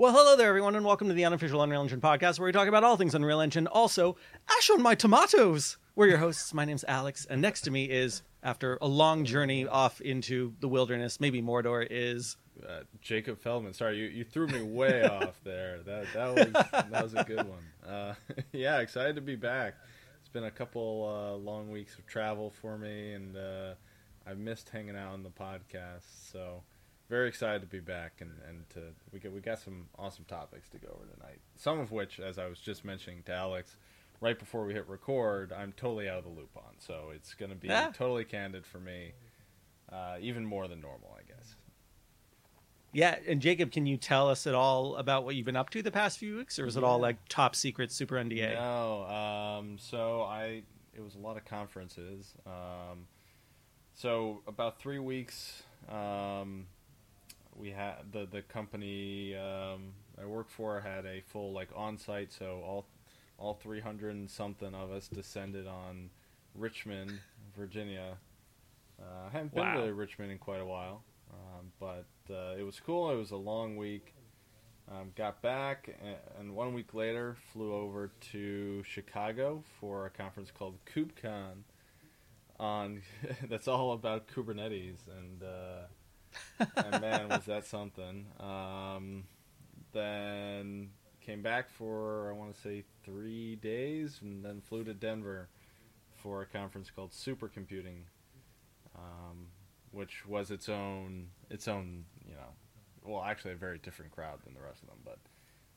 Well, hello there, everyone, and welcome to the unofficial Unreal Engine podcast, where we talk about all things Unreal Engine. Also, ash on my tomatoes. We're your hosts. My name's Alex, and next to me is, after a long journey off into the wilderness, maybe Mordor, is uh, Jacob Feldman. Sorry, you, you threw me way off there. That that was that was a good one. Uh, yeah, excited to be back. It's been a couple uh, long weeks of travel for me, and uh, I've missed hanging out on the podcast. So very excited to be back and, and to we got we got some awesome topics to go over tonight. Some of which, as I was just mentioning to Alex, right before we hit record, I'm totally out of the loop on. So it's going to be Ah. totally candid for me, uh, even more than normal, I guess. yeah. And Jacob, can you tell us at all about what you've been up to the past few weeks, or is it all like top secret, super NDA? No, um, so I it was a lot of conferences. Um, so about three weeks, um, we had the the company um, I work for had a full like on site. So all all three hundred and something of us descended on Richmond, Virginia. Uh, I haven't been to Richmond in quite a while, um, but uh, it was cool. It was a long week. Um, got back, a- and one week later flew over to Chicago for a conference called KubeCon. On that's all about Kubernetes, and uh, and man, was that something. Um, then came back for I want to say three days, and then flew to Denver for a conference called Supercomputing, um, which was its own its own you know well, actually a very different crowd than the rest of them, but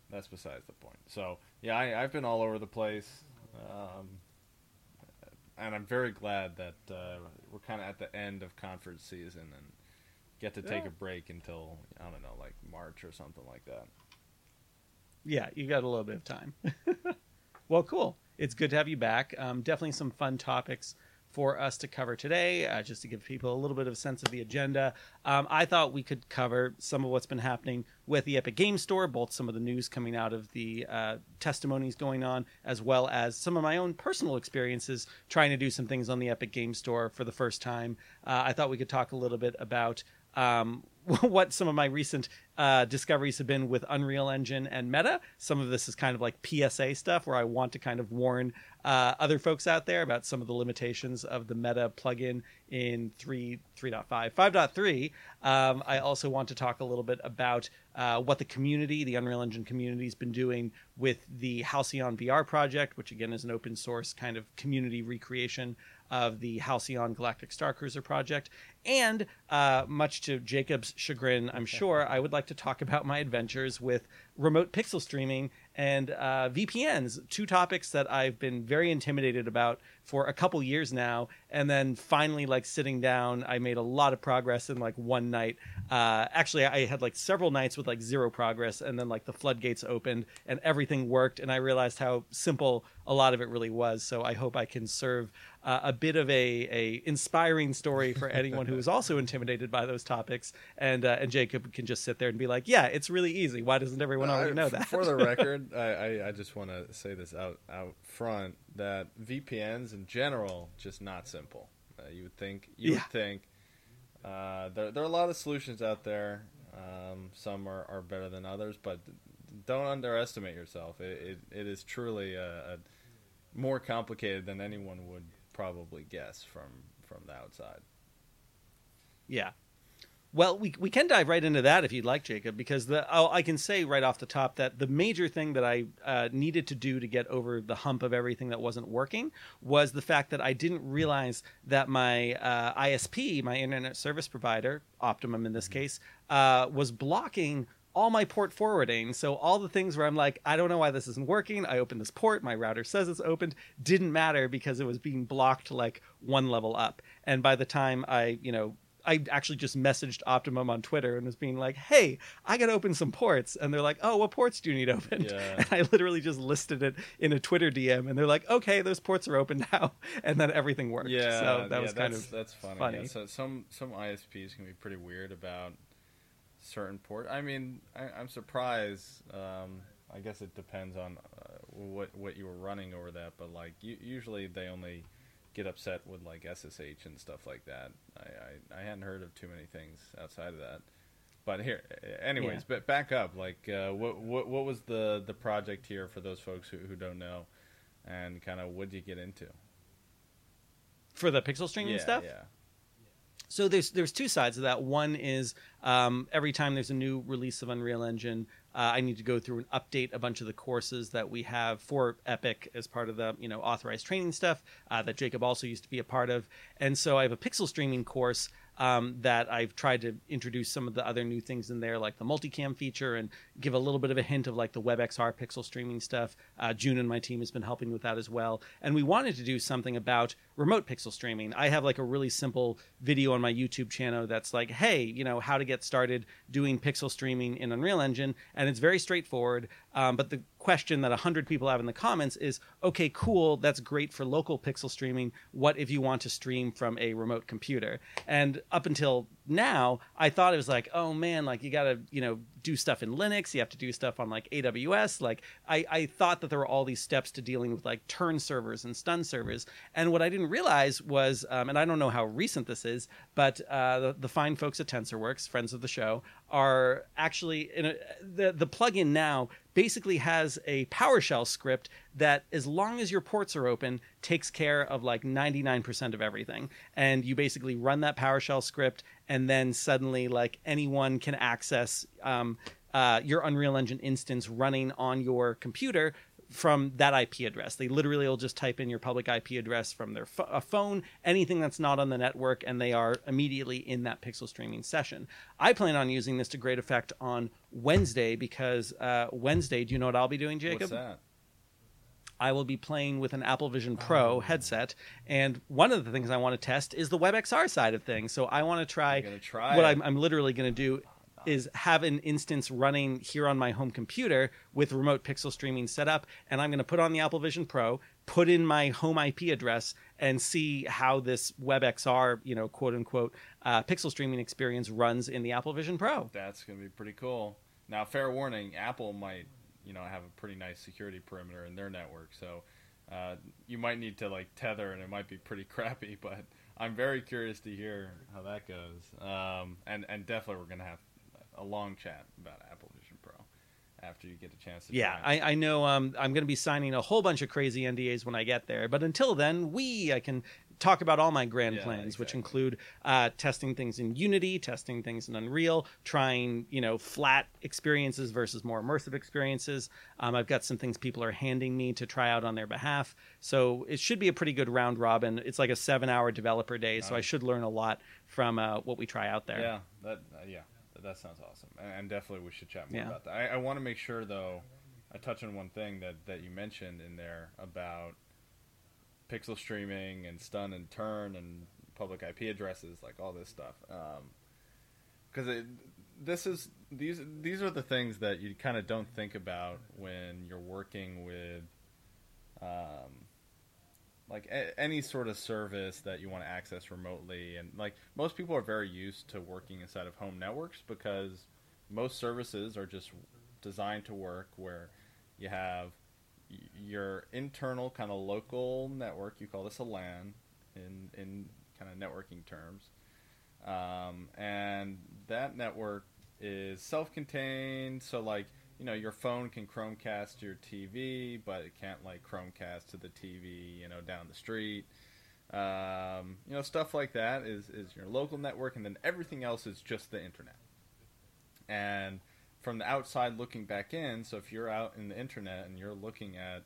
that's besides the point. So yeah, I, I've been all over the place, um, and I'm very glad that uh, we're kind of at the end of conference season and get to take Yeah. a break until I don't know, like March or something like that. Yeah, you got a little bit of time. well, cool. It's good to have you back. Um, definitely some fun topics for us to cover today, uh, just to give people a little bit of a sense of the agenda. Um, I thought we could cover some of what's been happening with the Epic Game Store, both some of the news coming out of the uh, testimonies going on, as well as some of my own personal experiences trying to do some things on the Epic Game Store for the first time. Uh, I thought we could talk a little bit about um, what some of my recent uh, discoveries have been with Unreal Engine and Meta. Some of this is kind of like PSA stuff where I want to kind of warn uh, other folks out there about some of the limitations of the Meta plugin in 3, 3.5. 5.3, um, I also want to talk a little bit about uh, what the community, the Unreal Engine community, has been doing with the Halcyon VR project, which again is an open source kind of community recreation of the Halcyon Galactic Starcruiser project. And uh, much to Jacob's chagrin, I'm sure, I would like to talk about my adventures with remote pixel streaming and uh, VPNs, two topics that I've been very intimidated about for a couple years now. And then finally, like sitting down, I made a lot of progress in like one night. Uh, actually, I had like several nights with like zero progress, and then like the floodgates opened and everything worked, and I realized how simple a lot of it really was. So I hope I can serve uh, a bit of a, a inspiring story for anyone who is also intimidated by those topics. And uh, and Jacob can just sit there and be like, "Yeah, it's really easy. Why doesn't everyone already Uh, know that?" For the record, I, I, I just want to say this out out front that VPNs in general just not simple. Uh, you would think you Yeah. would think uh, there there are a lot of solutions out there. Um, some are, are better than others, but don't underestimate yourself. It it, it is truly a, a more complicated than anyone would probably guess from from the outside. Yeah. Well, we, we can dive right into that if you'd like, Jacob, because the oh, I can say right off the top that the major thing that I uh, needed to do to get over the hump of everything that wasn't working was the fact that I didn't realize that my uh, ISP, my internet service provider, Optimum in this case, uh, was blocking all my port forwarding. So all the things where I'm like, I don't know why this isn't working. I opened this port, my router says it's opened, didn't matter because it was being blocked like one level up. And by the time I, you know, I actually just messaged Optimum on Twitter and was being like, "Hey, I got to open some ports," and they're like, "Oh, what ports do you need opened?" Yeah. And I literally just listed it in a Twitter DM, and they're like, "Okay, those ports are open now," and then everything worked. Yeah, so that yeah, was kind of that's funny. funny. Yeah, so some some ISPs can be pretty weird about certain port. I mean, I, I'm surprised. Um, I guess it depends on uh, what what you were running over that, but like u- usually they only get upset with like SSH and stuff like that. I, I I hadn't heard of too many things outside of that. but here, anyways, Yeah. but back up. Like, uh, what what what was the the project here for those folks who, who don't know, and kind of what did you get into? For the pixel streaming yeah, stuff? yeah. So there's there's two sides of that. One is um, every time there's a new release of Unreal Engine, uh, I need to go through and update a bunch of the courses that we have for Epic as part of the you know authorized training stuff uh, that Jacob also used to be a part of. And so I have a pixel streaming course um, that I've tried to introduce some of the other new things in there, like the multicam feature, and give a little bit of a hint of like the WebXR pixel streaming stuff. Uh, June and my team has been helping with that as well. And we wanted to do something about remote pixel streaming. I have like a really simple video on my YouTube channel that's like, hey, you know, how to get started doing pixel streaming in Unreal Engine, and it's very straightforward. Um, but the question that 100 people have in the comments is okay cool that's great for local pixel streaming what if you want to stream from a remote computer and up until now i thought it was like oh man like you gotta you know do stuff in linux. You have to do stuff on like aws like i, I thought that there were all these steps to dealing with like turn servers and stun servers. And what i didn't realize was um, and i don't know how recent this is but uh, the, the fine folks at tensorworks friends of the show are actually in a, the the plugin now basically has a PowerShell script that, as long as your ports are open, takes care of like 99% of everything. And you basically run that PowerShell script, and then suddenly, like anyone can access um, uh, your Unreal Engine instance running on your computer from that IP address. They literally will just type in your public IP address from their a phone, anything that's not on the network, and they are immediately in that pixel streaming session. I plan on using this to great effect on Wednesday because uh, Wednesday, do you know what I'll be doing, Jacob? What's that? I will be playing with an Apple Vision Pro headset, and one of the things I want to test is the WebXR side of things. So I want to try. Try what. I'm, I'm literally going to do is have an instance running here on my home computer with remote pixel streaming set up, and I'm going to put on the Apple Vision Pro, put in my home IP address, and see how this WebXR, you know, quote unquote, uh, pixel streaming experience runs in the Apple Vision Pro. That's gonna be pretty cool. Now, fair warning: Apple might, you know, have a pretty nice security perimeter in their network, so uh, you might need to like tether, and it might be pretty crappy. But I'm very curious to hear how that goes. Um, and and definitely, we're gonna have a long chat about Apple Vision Pro after you get a chance to. Yeah. I, I know um, I'm going to be signing a whole bunch of crazy NDAs when I get there. But until then, we I can talk about all my grand Yeah, plans, which include uh, testing things in Unity, testing things in Unreal, trying you know flat experiences versus more immersive experiences. Um, I've got some things people are handing me to try out on their behalf, so it should be a pretty good round robin. It's like a seven-hour developer day, so I should learn a lot from uh, what we try out there. Yeah, that uh, yeah, that, sounds awesome, and, and definitely we should chat more Yeah. about that. I, I want to make sure though, I touch on one thing that that you mentioned in there about pixel streaming and stun and turn and public IP addresses, like all this stuff. Because it this is these these are the things that you kind of don't think about when you're working with. Um, like a- any sort of service that you want to access remotely and like most people are very used to working inside of home networks because most services are just designed to work where you have your internal kind of local network you call this a LAN in in kind of networking terms um, and that network is self-contained so like you know your phone can chromecast your tv but it can't like chromecast to the tv you know down the street. Um, you know stuff like that is, is your local network and then everything else is just the internet. And from the outside looking back in so if you're out in the internet and you're looking at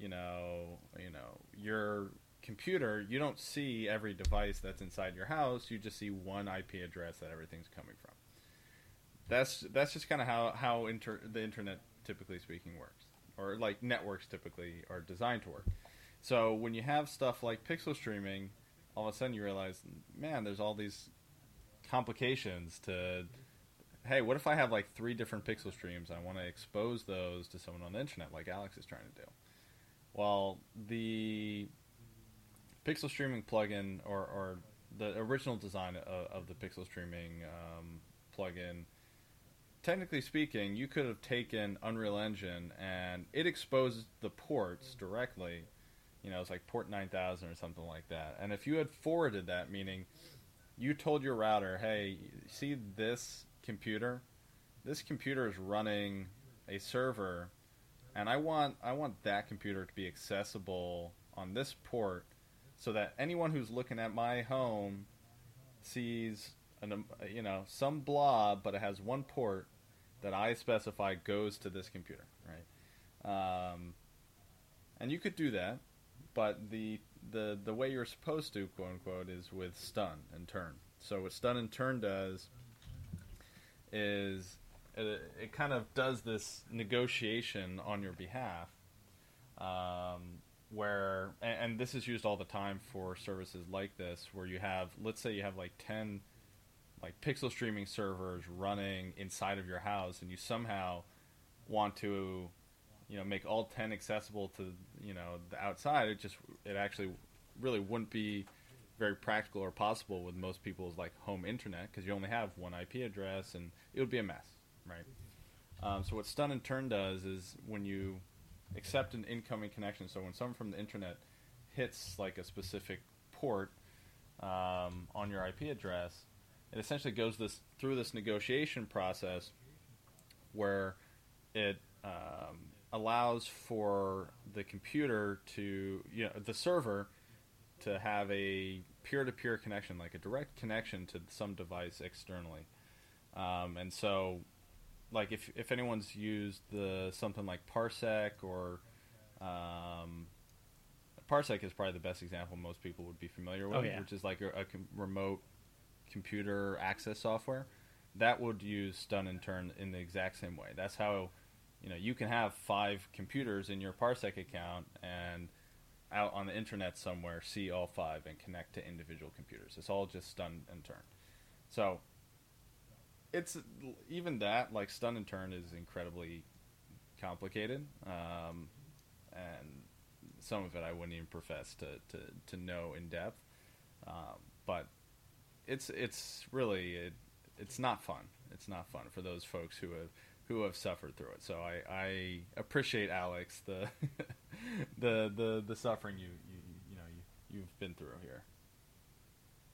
you know you know your computer you don't see every device that's inside your house. You just see one ip address that everything's coming from that's that's just kind of how how inter, the internet typically speaking works. Or like networks typically are designed to work. So when you have stuff like pixel streaming all of a sudden you realize man there's all these complications to hey what if i have like three different pixel streams and i want to expose those to someone on the internet like alex is trying to do? Well the pixel streaming plugin or, or the original design of, of the pixel streaming um, plugin technically speaking you could have taken unreal engine and it exposes the ports directly you know it's like port 9000 or something like that and if you had forwarded that meaning you told your router hey see this computer. This computer is running a server, and I want I want that computer to be accessible on this port, so that anyone who's looking at my home sees an um, you know some blob, but it has one port that I specify goes to this computer, right? Um, and you could do that, but the the the way you're supposed to, quote unquote, is with stun and turn. So what stun and turn does is it, it kind of does this negotiation on your behalf, um, where and, and this is used all the time for services like this, where you have, let's say, you have like ten like pixel streaming servers running inside of your house, and you somehow want to you know make all 10 accessible to you know the outside it just it actually really wouldn't be very practical or possible with most people's like home internet because you only have one ip address and it would be a mess right? Um, so what stun and turn does is when you accept an incoming connection so when someone from the internet hits like a specific port um, on your ip address it essentially goes this through this negotiation process where it um, allows for the computer to, you know, the server to have a peer-to-peer connection, like a direct connection to some device externally. Um, and so, like if if anyone's used the something like Parsec or um, Parsec is probably the best example most people would be familiar with, Oh, yeah. which is like a, a remote computer access software. That would use stun and turn in the exact same way. That's how you know you can have five computers in your Parsec account and out on the internet somewhere see all five and connect to individual computers. It's all just stun and turn. So it's even that like stun and turn is incredibly complicated, um, and some of it I wouldn't even profess to, to, to know in depth. Um, but it's it's really it, it's not fun. It's not fun for those folks who have who have suffered through it. So I, I appreciate Alex the the the the suffering you you you know you you've been through here.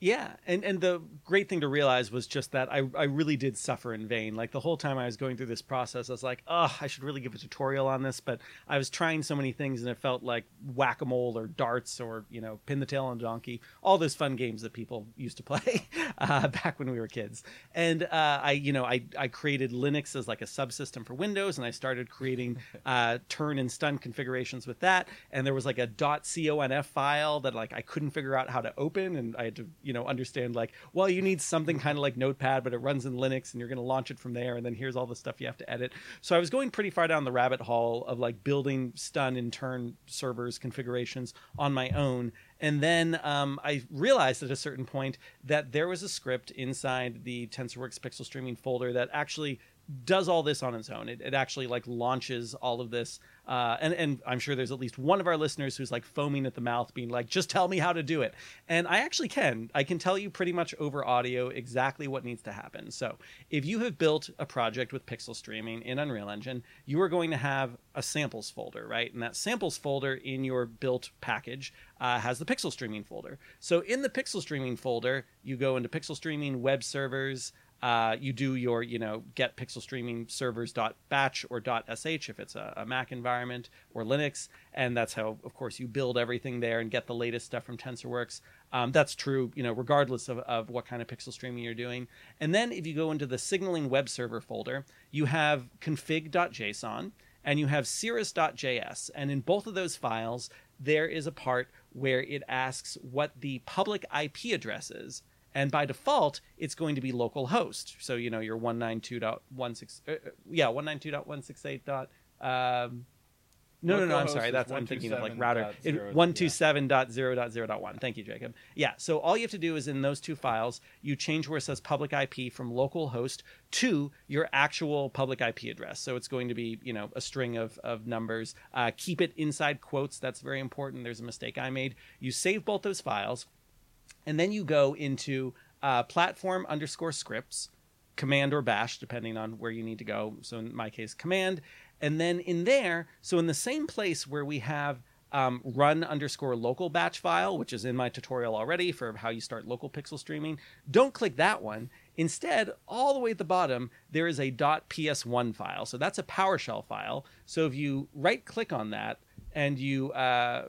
Yeah, and and the great thing to realize was just that I I really did suffer in vain. Like the whole time I was going through this process, I was like, oh, I should really give a tutorial on this, but I was trying so many things, and it felt like whack a mole or darts or you know pin the tail on a donkey, all those fun games that people used to play uh, back when we were kids. And uh, I you know I I created Linux as like a subsystem for Windows, and I started creating uh, turn and stun configurations with that. And there was like a .conf file that like I couldn't figure out how to open, and I had to you know understand like well you need something kind of like notepad but it runs in linux and you're going to launch it from there and then here's all the stuff you have to edit so i was going pretty far down the rabbit hole of like building stun and turn servers configurations on my own and then um, I realized at a certain point that there was a script inside the TensorWorks pixel streaming folder that actually does all this on its own. It, it actually like launches all of this, uh, and and I'm sure there's at least one of our listeners who's like foaming at the mouth, being like, "Just tell me how to do it." And I actually can. I can tell you pretty much over audio exactly what needs to happen. So if you have built a project with pixel streaming in Unreal Engine, you are going to have a samples folder, right? And that samples folder in your built package uh, has the pixel streaming folder. So in the pixel streaming folder, you go into pixel streaming web servers. Uh, you do your, you know, get pixel streaming servers .batch or .sh if it's a, a Mac environment or Linux, and that's how, of course, you build everything there and get the latest stuff from TensorWorks. Um, that's true, you know, regardless of, of what kind of pixel streaming you're doing. And then if you go into the signaling web server folder, you have config.json and you have cirrus.js, and in both of those files, there is a part where it asks what the public IP address is and by default it's going to be localhost so you know your 192.16 uh, uh, yeah 192.168. dot um no, no, no. I'm sorry. That's I'm thinking of like 127.0, router. It, yeah. 127.0.0.1. Thank you, Jacob. Yeah. So all you have to do is in those two files, you change where it says public IP from localhost to your actual public IP address. So it's going to be you know a string of of numbers. Uh, keep it inside quotes. That's very important. There's a mistake I made. You save both those files and then you go into uh, platform underscore scripts command or bash depending on where you need to go so in my case command and then in there so in the same place where we have um, run underscore local batch file which is in my tutorial already for how you start local pixel streaming don't click that one Instead, all the way at the bottom, there is a .ps1 file. So that's a PowerShell file. So if you right click on that and you uh,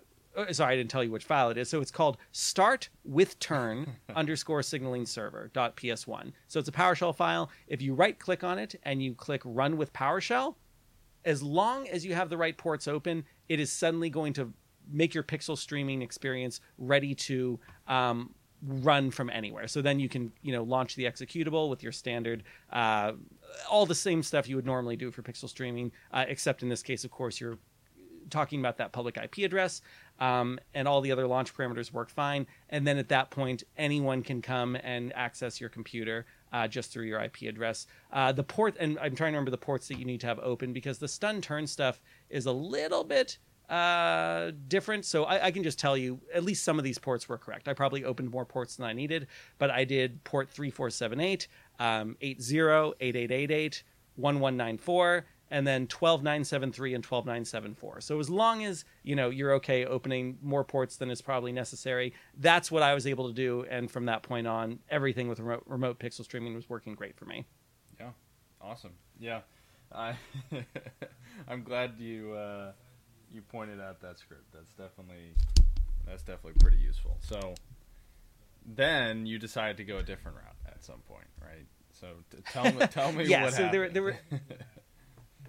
sorry, I didn't tell you which file it is. So it's called start with turn underscore signaling server dot ps1. So it's a PowerShell file. If you right click on it and you click run with PowerShell, as long as you have the right ports open, it is suddenly going to make your pixel streaming experience ready to um, run from anywhere. So then you can, you know, launch the executable with your standard, uh, all the same stuff you would normally do for pixel streaming, uh, except in this case, of course, you're talking about that public IP address, um, and all the other launch parameters work fine. And then at that point, anyone can come and access your computer uh, just through your IP address. Uh, the port, and I'm trying to remember the ports that you need to have open because the stun turn stuff is a little bit uh, different. So I, I, can just tell you, at least some of these ports were correct. I probably opened more ports than I needed, but I did port 3478, um, 80, 8888, 1194, and then 12973 and 12974. So as long as, you know, you're okay opening more ports than is probably necessary, that's what I was able to do and from that point on, everything with remote, remote pixel streaming was working great for me. Yeah. Awesome. Yeah. I I'm glad you uh, you pointed out that script. That's definitely that's definitely pretty useful. So then you decided to go a different route at some point, right? So t- tell me, tell me yeah, what so happened. there, there were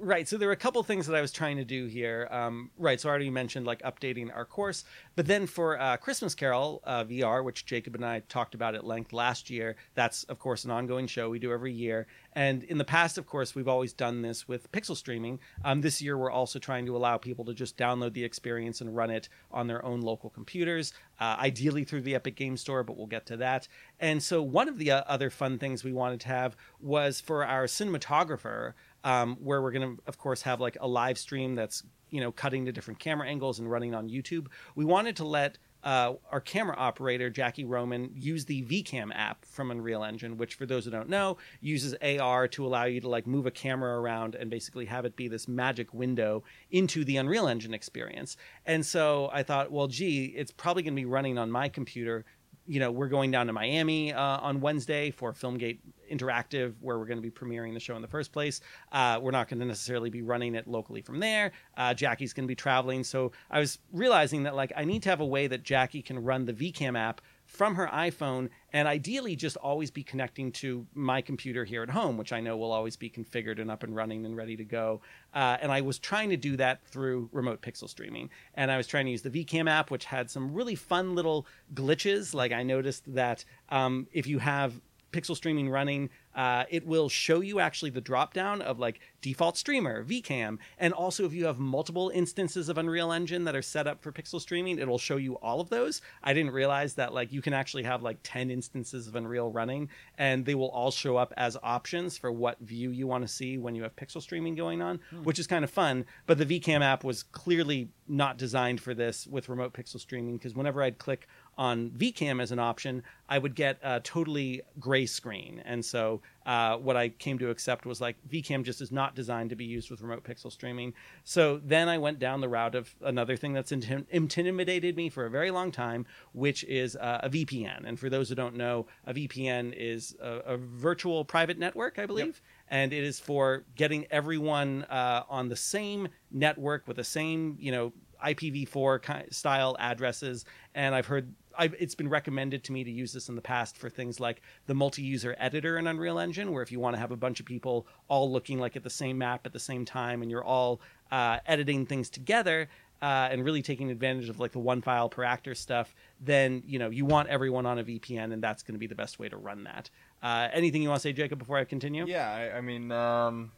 Right. So there were a couple things that I was trying to do here. Um, right. So I already mentioned like updating our course, but then for uh, Christmas Carol uh, VR, which Jacob and I talked about at length last year, that's of course an ongoing show we do every year. And in the past, of course, we've always done this with pixel streaming. Um, this year, we're also trying to allow people to just download the experience and run it on their own local computers, uh, ideally through the Epic Game Store, but we'll get to that. And so one of the uh, other fun things we wanted to have was for our cinematographer um, where we're going to, of course, have like a live stream that's you know cutting to different camera angles and running on YouTube. We wanted to let uh, our camera operator Jackie Roman use the VCam app from Unreal Engine, which for those who don't know uses AR to allow you to like move a camera around and basically have it be this magic window into the Unreal Engine experience. And so I thought, well, gee, it's probably going to be running on my computer you know, we're going down to Miami uh, on Wednesday for Filmgate Interactive, where we're going to be premiering the show in the first place. Uh, we're not going to necessarily be running it locally from there. Uh, Jackie's going to be traveling. So I was realizing that, like, I need to have a way that Jackie can run the VCam app from her iPhone and ideally just always be connecting to my computer here at home, which I know will always be configured and up and running and ready to go. Uh, and I was trying to do that through remote pixel streaming. And I was trying to use the VCam app, which had some really fun little glitches. Like I noticed that um, if you have pixel streaming running, uh, it will show you actually the drop down of like default streamer, VCam, and also if you have multiple instances of Unreal Engine that are set up for pixel streaming, it'll show you all of those. I didn't realize that like you can actually have like 10 instances of Unreal running and they will all show up as options for what view you want to see when you have pixel streaming going on, hmm. which is kind of fun. But the VCam app was clearly not designed for this with remote pixel streaming because whenever I'd click on VCam as an option, I would get a totally gray screen. And so uh, what I came to accept was like VCam just is not designed to be used with remote pixel streaming. So then I went down the route of another thing that's intim- intimidated me for a very long time, which is uh, a VPN. And for those who don't know, a VPN is a, a virtual private network, I believe. Yep. And it is for getting everyone uh, on the same network with the same, you know, IPv4 style addresses. And I've heard I've, it's been recommended to me to use this in the past for things like the multi-user editor in Unreal Engine, where if you want to have a bunch of people all looking like at the same map at the same time, and you're all uh, editing things together uh, and really taking advantage of like the one file per actor stuff, then you know you want everyone on a VPN, and that's going to be the best way to run that. Uh, anything you want to say, Jacob, before I continue? Yeah, I, I mean, um,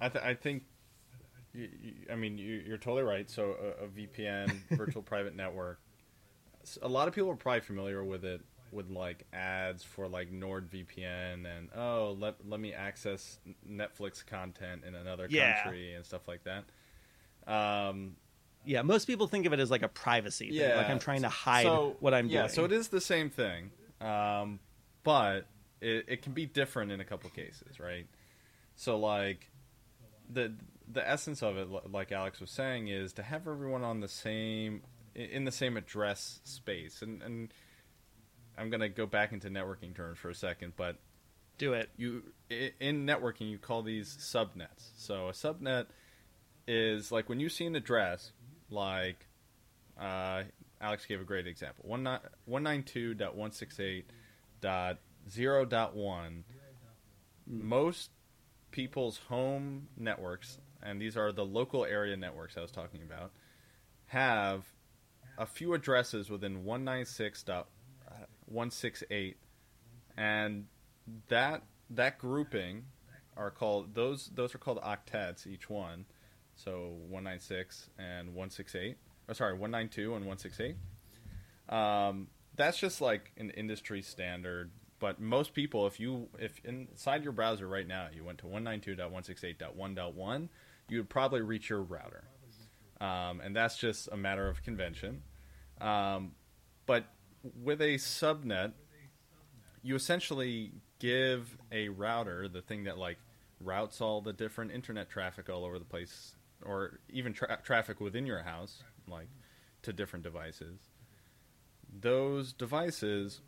I, th- I think I mean, you, are totally right. So, a, a VPN, virtual private network, a lot of people are probably familiar with it with like ads for like NordVPN and oh let let me access Netflix content in another yeah. country and stuff like that. Um, yeah, most people think of it as like a privacy thing. Yeah, like I'm trying to hide so, what I'm yeah, doing. Yeah, so it is the same thing, um, but it, it can be different in a couple cases, right? So like the the essence of it, like Alex was saying, is to have everyone on the same in the same address space. And, and I'm going to go back into networking terms for a second, but Do it. you in networking you call these subnets. So a subnet is like when you see an address like uh, Alex gave a great example. 192.168.0.1 most people's home networks and these are the local area networks I was talking about have a few addresses within 196.168 and that that grouping are called those those are called octets each one. So 196 and 168 oh, sorry 192 and 168 um, that's just like an industry standard but most people if you if inside your browser right now you went to 192.168.1.1 you would probably reach your router um, and that's just a matter of convention. Um, but with a subnet you essentially give a router the thing that like routes all the different internet traffic all over the place or even tra- traffic within your house like to different devices. Those devices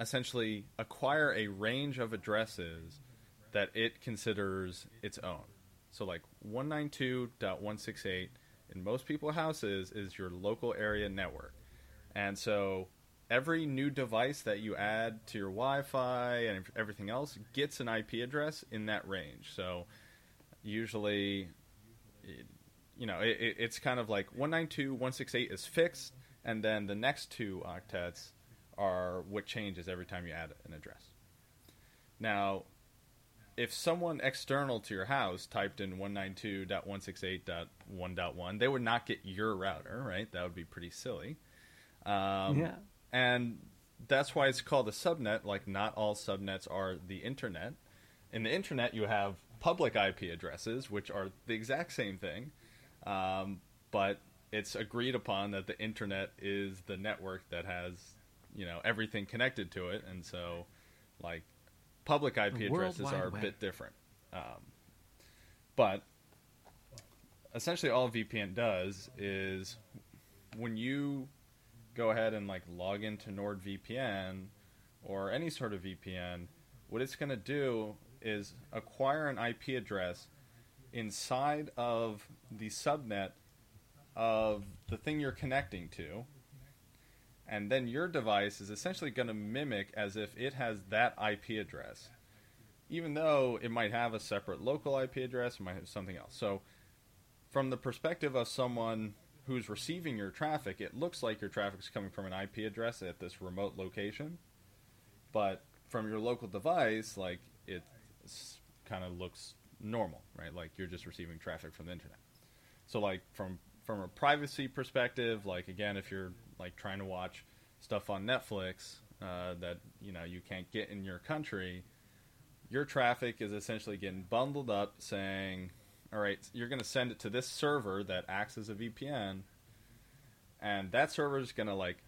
essentially acquire a range of addresses that it considers its own so like 192.168 in most people's houses is your local area network and so every new device that you add to your Wi-Fi and everything else gets an IP address in that range. So usually, you know, it, it, it's kind of like 192.168 is fixed, and then the next two octets are what changes every time you add an address. Now, if someone external to your house typed in 192.168.1.1, they would not get your router, right? That would be pretty silly. Um, yeah. and that's why it's called a subnet. Like, not all subnets are the internet. In the internet, you have public IP addresses, which are the exact same thing, um, but it's agreed upon that the internet is the network that has, you know, everything connected to it, and so, like, public IP The addresses are a Web. bit different. Um, but essentially, all VPN does is when you go ahead and like log into NordVPN or any sort of VPN, what it's going to do is acquire an IP address inside of the subnet of the thing you're connecting to. And then your device is essentially going to mimic as if it has that IP address, even though it might have a separate local IP address, it might have something else. So, from the perspective of someone who's receiving your traffic, it looks like your traffic is coming from an IP address at this remote location. But from your local device, like it kind of looks normal, right? Like you're just receiving traffic from the internet. So like from from a privacy perspective, like again, if you're like trying to watch stuff on Netflix uh, that you know you can't get in your country, your traffic is essentially getting bundled up, saying, "All right, you're going to send it to this server that acts as a VPN, and that server is going to like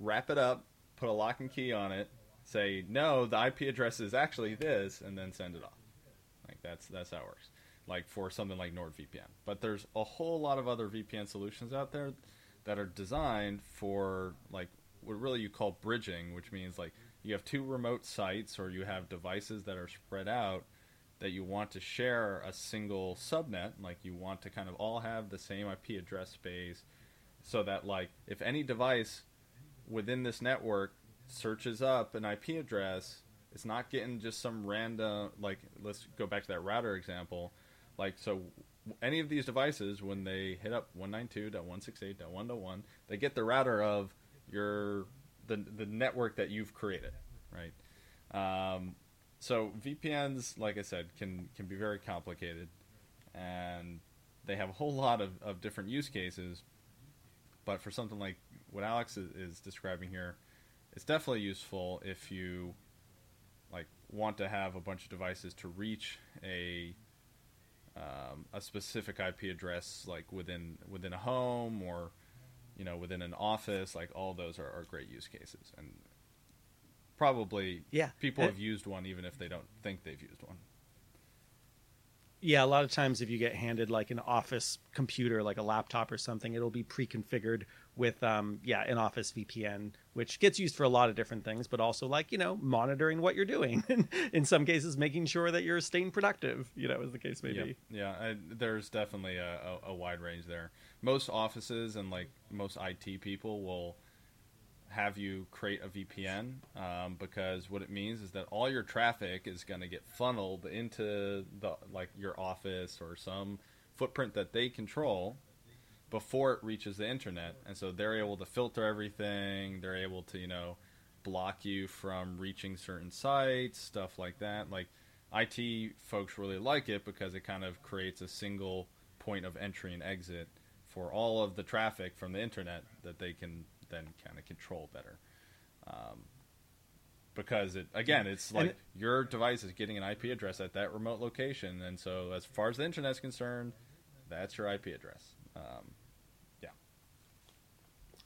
wrap it up, put a lock and key on it, say, no, the IP address is actually this, and then send it off. Like that's that's how it works. Like for something like NordVPN. But there's a whole lot of other VPN solutions out there that are designed for like what really you call bridging, which means like you have two remote sites or you have devices that are spread out that you want to share a single subnet, like you want to kind of all have the same IP address space so that like if any device within this network searches up an IP address, it's not getting just some random like let's go back to that router example. Like so any of these devices when they hit up 192.168.1.1, they get the router of your the the network that you've created, right? Um, so VPNs, like I said, can can be very complicated, and they have a whole lot of, of different use cases. But for something like what Alex is, is describing here, it's definitely useful if you like want to have a bunch of devices to reach a um, a specific IP address, like within within a home or you know within an office. Like all those are, are great use cases, and probably Yeah. people have used one even if they don't think they've used one. Yeah, a lot of times if you get handed like an office computer, like a laptop or something, it'll be pre-configured with um, yeah, an Office VPN, which gets used for a lot of different things, but also like you know monitoring what you're doing, in some cases making sure that you're staying productive. You know, as the case may yeah, be. yeah. I, there's definitely a, a, a wide range there. Most offices and like most IT people will have you create a VPN um, because what it means is that all your traffic is going to get funneled into the like your office or some footprint that they control before it reaches the internet, and so they're able to filter everything. They're able to you know block you from reaching certain sites, stuff like that. Like IT folks really like it because it kind of creates a single point of entry and exit for all of the traffic from the internet that they can then kind of control better. Um, because it again, it's like it, your device is getting an IP address at that remote location, and so as far as the internet's concerned, that's your IP address. Um.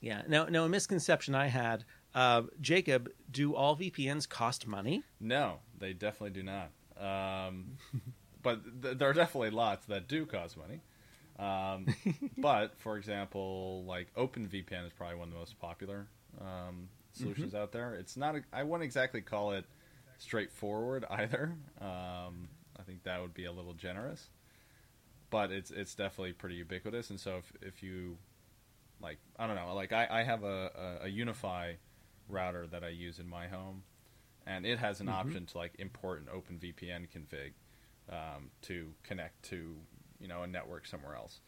Yeah. Now, now a misconception I had, uh, Jacob, do all VPNs cost money? No, they definitely do not. Um, but th- there are definitely lots that do cost money. Um, but for example, like OpenVPN is probably one of the most popular um, solutions mm-hmm. out there. It's not. A, I wouldn't exactly call it straightforward either. Um, I think that would be a little generous, but it's it's definitely pretty ubiquitous. And so if if you like, I don't know, like I, I have a, a, a UniFi router that I use in my home, and it has an mm-hmm. option to like import an OpenVPN config um, to connect to you know a network somewhere else.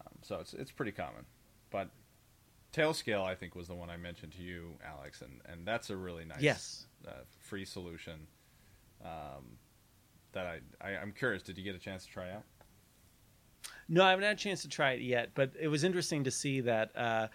Um, so it's it's pretty common, but Tailscale I think was the one I mentioned to you, Alex, and and that's a really nice yes. uh, free solution. Um, that I, I I'm curious. Did you get a chance to try out? No, I haven't had a chance to try it yet, but it was interesting to see that uh,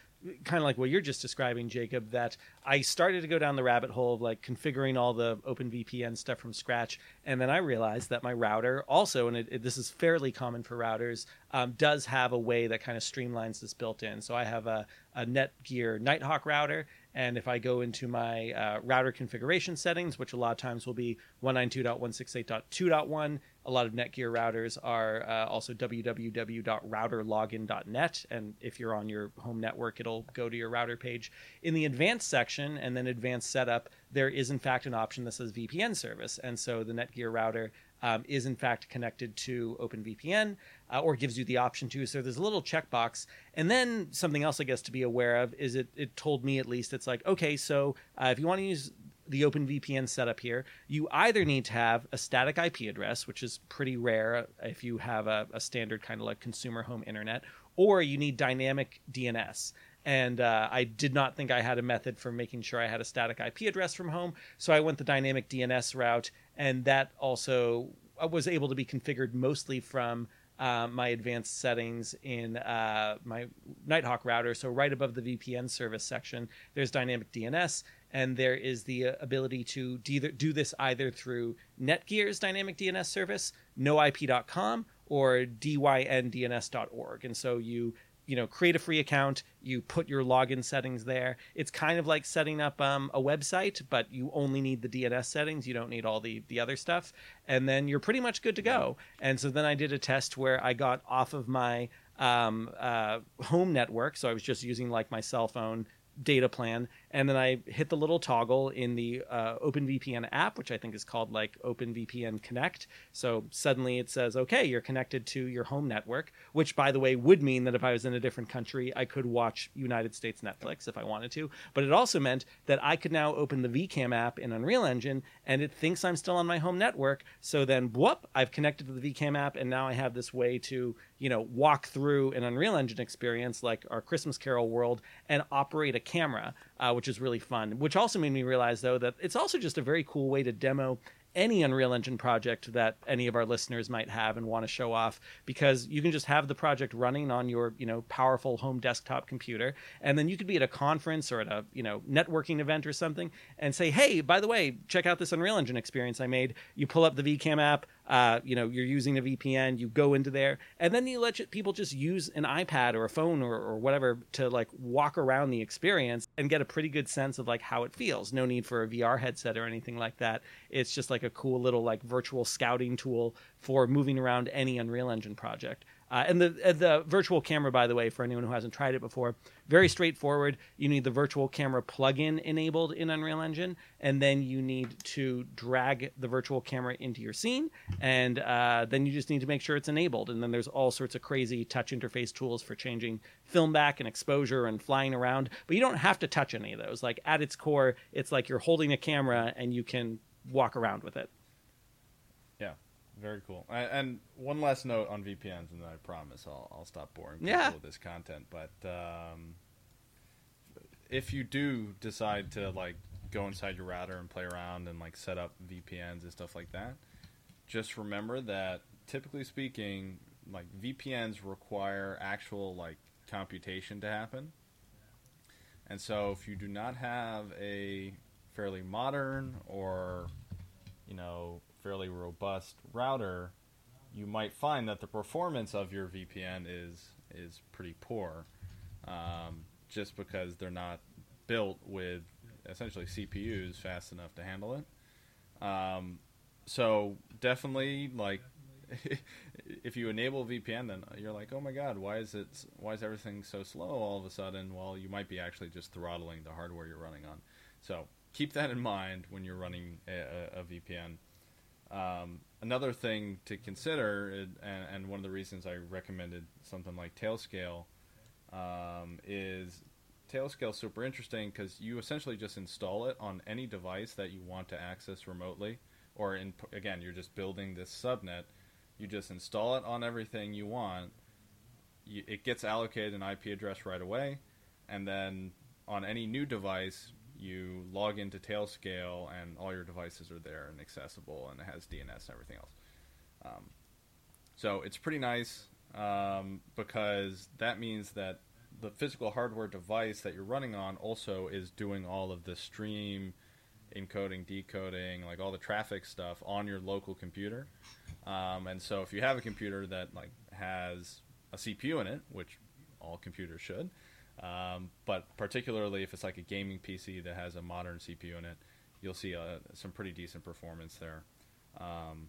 kind of like what you're just describing, Jacob, that I started to go down the rabbit hole of like configuring all the OpenVPN stuff from scratch, and then I realized that my router also, and it, it, this is fairly common for routers, um, does have a way that kind of streamlines this built in. So I have a, a Netgear Nighthawk router, and if I go into my uh, router configuration settings, which a lot of times will be 192.168.2.1, a lot of Netgear routers are uh, also www.routerlogin.net. And if you're on your home network, it'll go to your router page. In the advanced section and then advanced setup, there is in fact an option that says VPN service. And so the Netgear router um, is in fact connected to OpenVPN uh, or gives you the option to. So there's a little checkbox. And then something else, I guess, to be aware of is it, it told me at least, it's like, okay, so uh, if you want to use the OpenVPN setup here, you either need to have a static IP address, which is pretty rare if you have a, a standard kind of like consumer home internet, or you need dynamic DNS and uh, I did not think I had a method for making sure I had a static IP address from home. So I went the dynamic DNS route, and that also uh, was able to be configured mostly from uh, my advanced settings in uh, my Nighthawk router. So right above the VPN service section, there's dynamic DNS, and there is the uh, ability to do this either through Netgear's dynamic DNS service, noip.com, or dyndns.org. And so you you know create a free account you put your login settings there. It's kind of like setting up um, a website but you only need the dns settings. You don't need all the the other stuff. And then you're pretty much good to go. And so then i did a test where i got off of my um, uh, home network. So i was just using like my cell phone data plan and then I hit the little toggle in the uh, OpenVPN app, which I think is called like OpenVPN Connect. So suddenly it says, okay, you're connected to your home network, which by the way would mean that if I was in a different country, I could watch United States Netflix if I wanted to. But it also meant that I could now open the VCam app in Unreal Engine and it thinks I'm still on my home network. So then, whoop, I've connected to the VCam app and now I have this way to, you know, walk through an Unreal Engine experience like our Christmas Carol world and operate a camera uh, which is really fun. Which also made me realize, though, that it's also just a very cool way to demo any Unreal Engine project that any of our listeners might have and want to show off because you can just have the project running on your, you know, powerful home desktop computer and then you could be at a conference or at a, you know, networking event or something and say, "Hey, by the way, check out this Unreal Engine experience I made." You pull up the VCam app, uh, you know, you're using a VPN, you go into there, and then you let people just use an iPad or a phone or, or whatever to like walk around the experience and get a pretty good sense of like how it feels. No need for a VR headset or anything like that. It's just like a cool little like virtual scouting tool for moving around any Unreal Engine project. Uh, and the uh, the virtual camera, by the way, for anyone who hasn't tried it before, very straightforward. You need the virtual camera plugin enabled in Unreal Engine, and then you need to drag the virtual camera into your scene, and uh, then you just need to make sure it's enabled. And then there's all sorts of crazy touch interface tools for changing film back and exposure and flying around. But you don't have to touch any of those. Like at its core, it's like you're holding a camera and you can walk around with it. Very cool. And, and one last note on VPNs, and then I promise I'll, I'll stop boring people Yeah. with this content. But um, if you do decide to like go inside your router and play around and like set up VPNs and stuff like that, just remember that typically speaking, like VPNs require actual like computation to happen. And so if you do not have a fairly modern or you know fairly robust router, you might find that the performance of your VPN is is pretty poor, um, just because they're not built with essentially CPUs fast enough to handle it. Um, so definitely, like, if you enable VPN, then you're like, oh my god, why is it? Why is everything so slow all of a sudden? Well, you might be actually just throttling the hardware you're running on. So keep that in mind when you're running a, a, a VPN. Um, another thing to consider, and, and one of the reasons I recommended something like Tailscale, um, is Tailscale is super interesting because you essentially just install it on any device that you want to access remotely, or in again, you're just building this subnet. You just install it on everything you want. You, it gets allocated an IP address right away, and then on any new device, you log into Tailscale, and all your devices are there and accessible, and it has DNS and everything else. Um, so it's pretty nice um, because that means that the physical hardware device that you're running on also is doing all of the stream encoding, decoding, like all the traffic stuff on your local computer. Um, and so if you have a computer that like has a CPU in it, which all computers should, um, but particularly if it's like a gaming PC that has a modern CPU in it, you'll see uh, some pretty decent performance there. Um,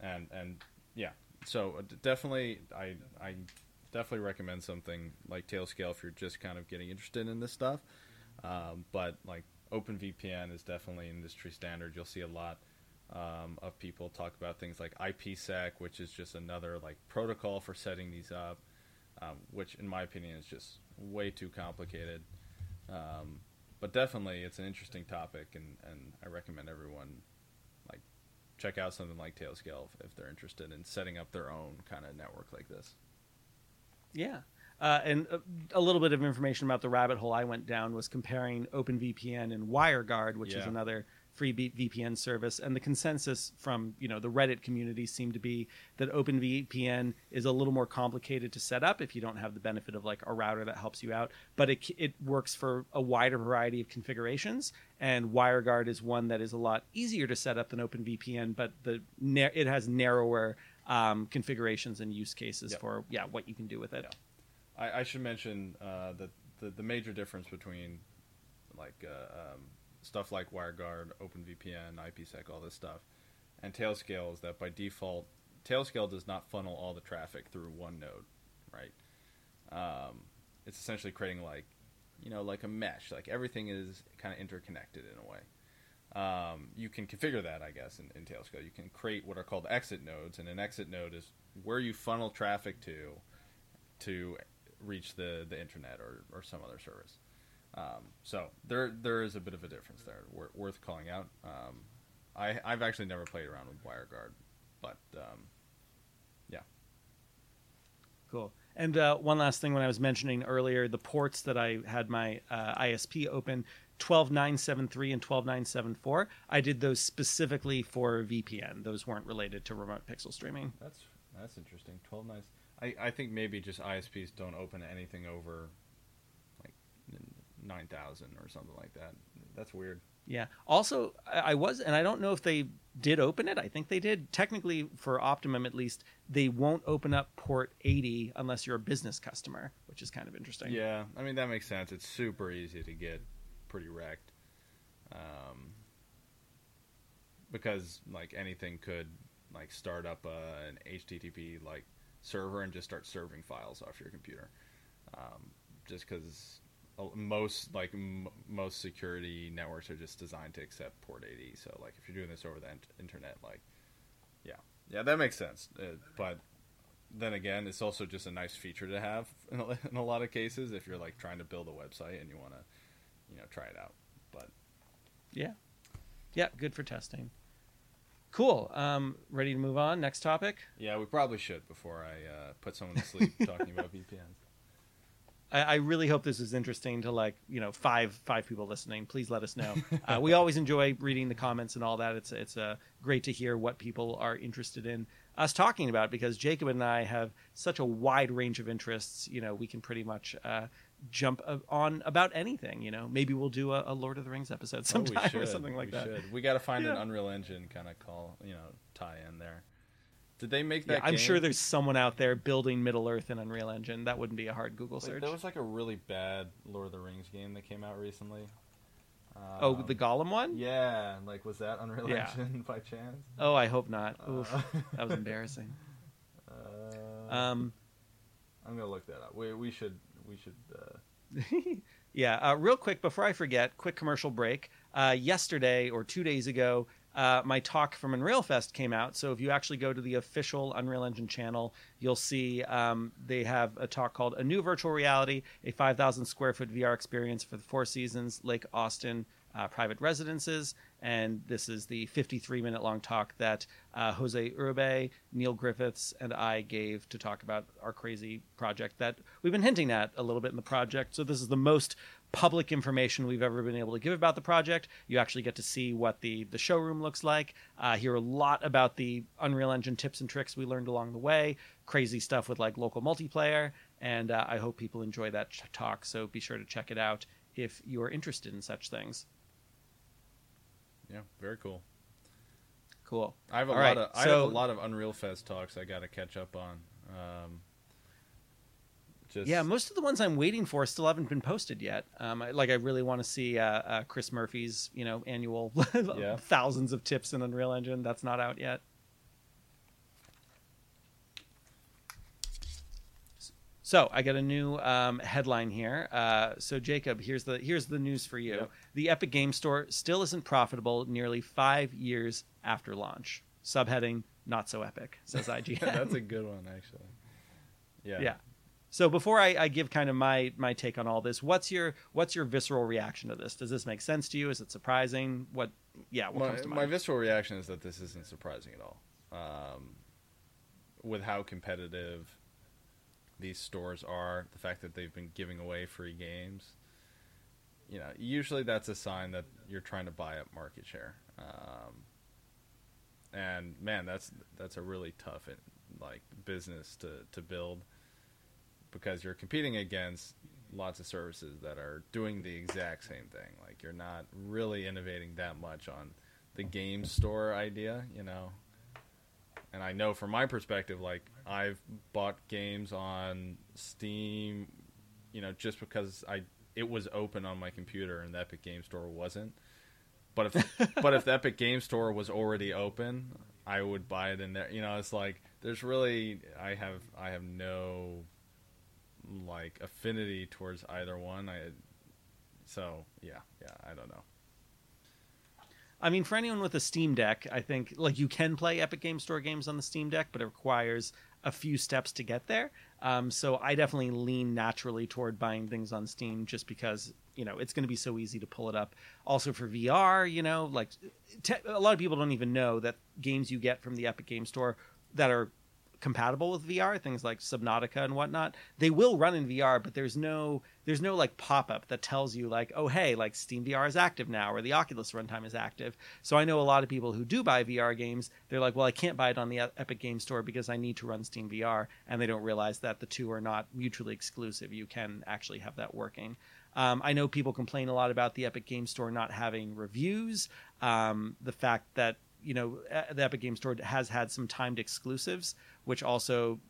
and and yeah, so uh, definitely I I definitely recommend something like Tailscale if you're just kind of getting interested in this stuff. Um, but like OpenVPN is definitely industry standard. You'll see a lot um, of people talk about things like IPsec, which is just another like protocol for setting these up, um, which in my opinion is just way too complicated. Um, but definitely, it's an interesting topic, and, and I recommend everyone like check out something like Tailscale if, if they're interested in setting up their own kind of network like this. Yeah. Uh, and a, a little bit of information about the rabbit hole I went down was comparing OpenVPN and WireGuard, which is another free VPN service. And the consensus from you know the Reddit community seemed to be that OpenVPN is a little more complicated to set up if you don't have the benefit of like a router that helps you out. But it it works for a wider variety of configurations. And WireGuard is one that is a lot easier to set up than OpenVPN, but the it has narrower um, configurations and use cases Yep. for yeah what you can do with it. I, I should mention uh, that the, the major difference between like uh, um, stuff like WireGuard, OpenVPN, IPsec, all this stuff, and Tailscale is that by default, Tailscale does not funnel all the traffic through one node, right? Um, it's essentially creating like, you know, like a mesh. Like everything is kind of interconnected in a way. Um, you can configure that, I guess, in, in Tailscale. You can create what are called exit nodes, and an exit node is where you funnel traffic to to reach the, the internet or, or some other service. Um, so there there is a bit of a difference there, wor- worth calling out. Um, I I've actually never played around with WireGuard, but um, yeah, Cool. And uh, one last thing, when I was mentioning earlier the ports that I had my uh, ISP open, 12973 and 12974, I did those specifically for VPN. Those weren't related to remote pixel streaming. that's that's interesting. Twelve nice. I, I think maybe just ISPs don't open anything over nine thousand or something like that. That's weird. Yeah. Also, I was, and I don't know if they did open it. I think they did. Technically, for Optimum at least, they won't open up port 80 unless you're a business customer, which is kind of interesting. Yeah, I mean that makes sense. It's super easy to get pretty wrecked, um, because like anything could like start up a, an HTTP like server and just start serving files off your computer, um, just because most like m- most security networks are just designed to accept port 80. So like if you're doing this over the int- internet, like yeah, yeah, that makes sense. Uh, but then again, it's also just a nice feature to have in a, in a lot of cases if you're like trying to build a website and you want to, you know, try it out. But Yeah. Yeah, good for testing. Cool. Um, ready to move on? Next topic. yeah, we probably should before I uh, put someone to sleep talking about VPNs. I, I really hope this is interesting to like you know five five people listening. Please let us know. uh, we always enjoy reading the comments and all that. It's it's uh, great to hear what people are interested in us talking about because Jacob and I have such a wide range of interests. You know, we can pretty much uh, jump on about anything. You know, maybe we'll do a, a Lord of the Rings episode sometime oh, or something like we that. Should. We got to find an Unreal Engine kind of call, you know, tie in there. Did they make Yeah, that? I'm game? sure there's someone out there building Middle Earth in Unreal Engine. That wouldn't be a hard Google Like, search. there was like a really bad Lord of the Rings game that came out recently. oh, Um, the Gollum one? Yeah, like was that Unreal Yeah. Engine by chance? Oh, I hope not. Oof, Uh, that was embarrassing. uh, Um, I'm gonna look that up. We we should we should. Uh, yeah, uh, real quick before I forget, quick commercial break. Uh, yesterday or two days ago, uh, my talk from Unreal Fest came out. So if you actually go to the official Unreal Engine channel, you'll see um, they have a talk called "A New Virtual Reality: A 5,000 Square Foot VR Experience for the Four Seasons Lake Austin uh, Private Residences." And this is the 53 minute long talk that uh, Jose Uribe, Neil Griffiths, and I gave to talk about our crazy project that we've been hinting at a little bit in the project. So this is the most public information we've ever been able to give about the project. You actually get to see what the the showroom looks like. Uh, hear a lot about the Unreal Engine tips and tricks we learned along the way. Crazy stuff with like local multiplayer, and uh, I hope people enjoy that ch- talk. So be sure to check it out if you are interested in such things. yeah, very cool. Cool. I have a All lot right, of I so- have a lot of Unreal Fest talks I got to catch up on. Um, just Yeah, most of the ones I'm waiting for still haven't been posted yet. Um, I, like I really want to see uh, uh, Chris Murphy's, you know, annual Yeah. thousands of tips in Unreal Engine. That's not out yet. So I got a new um, headline here. Uh, so Jacob, here's the here's the news for you. Yep. The Epic Game Store still isn't profitable nearly five years after launch. Subheading: Not so epic, says IGN. that's a good one actually. Yeah. yeah. So before I, I give kind of my my take on all this, what's your what's your visceral reaction to this? Does this make sense to you? Is it surprising? What? Yeah. What my, comes to my mind? visceral reaction is that this isn't surprising at all. Um, with how competitive these stores are, the fact that they've been giving away free games, you know, usually that's a sign that you're trying to buy up market share. Um, and man, that's that's a really tough like business to to build because you're competing against lots of services that are doing the exact same thing. Like you're not really innovating that much on the game store idea, you know. And I know from my perspective, like I've bought games on Steam, you know, just because I it was open on my computer and the Epic Game Store wasn't. But if but if the Epic Game Store was already open, I would buy it in there. You know, it's like there's really I have I have no like affinity towards either one. I so yeah, yeah, I don't know. I mean, for anyone with a Steam Deck, I think like you can play Epic Game Store games on the Steam Deck, but it requires a few steps to get there. Um, so I definitely lean naturally toward buying things on Steam just because you know it's going to be so easy to pull it up. Also for VR, you know, like te- a lot of people don't even know that games you get from the Epic Game Store that are compatible with VR, things like Subnautica and whatnot, they will run in VR, but there's no there's no like pop up that tells you like, oh hey, like Steam VR is active now or the Oculus runtime is active. So I know a lot of people who do buy VR games, they're like, well, I can't buy it on the Epic Game Store because I need to run Steam VR, and they don't realize that the two are not mutually exclusive. You can actually have that working. Um, I know people complain a lot about the Epic Game Store not having reviews. Um, the fact that you know the Epic Game Store has had some timed exclusives, which also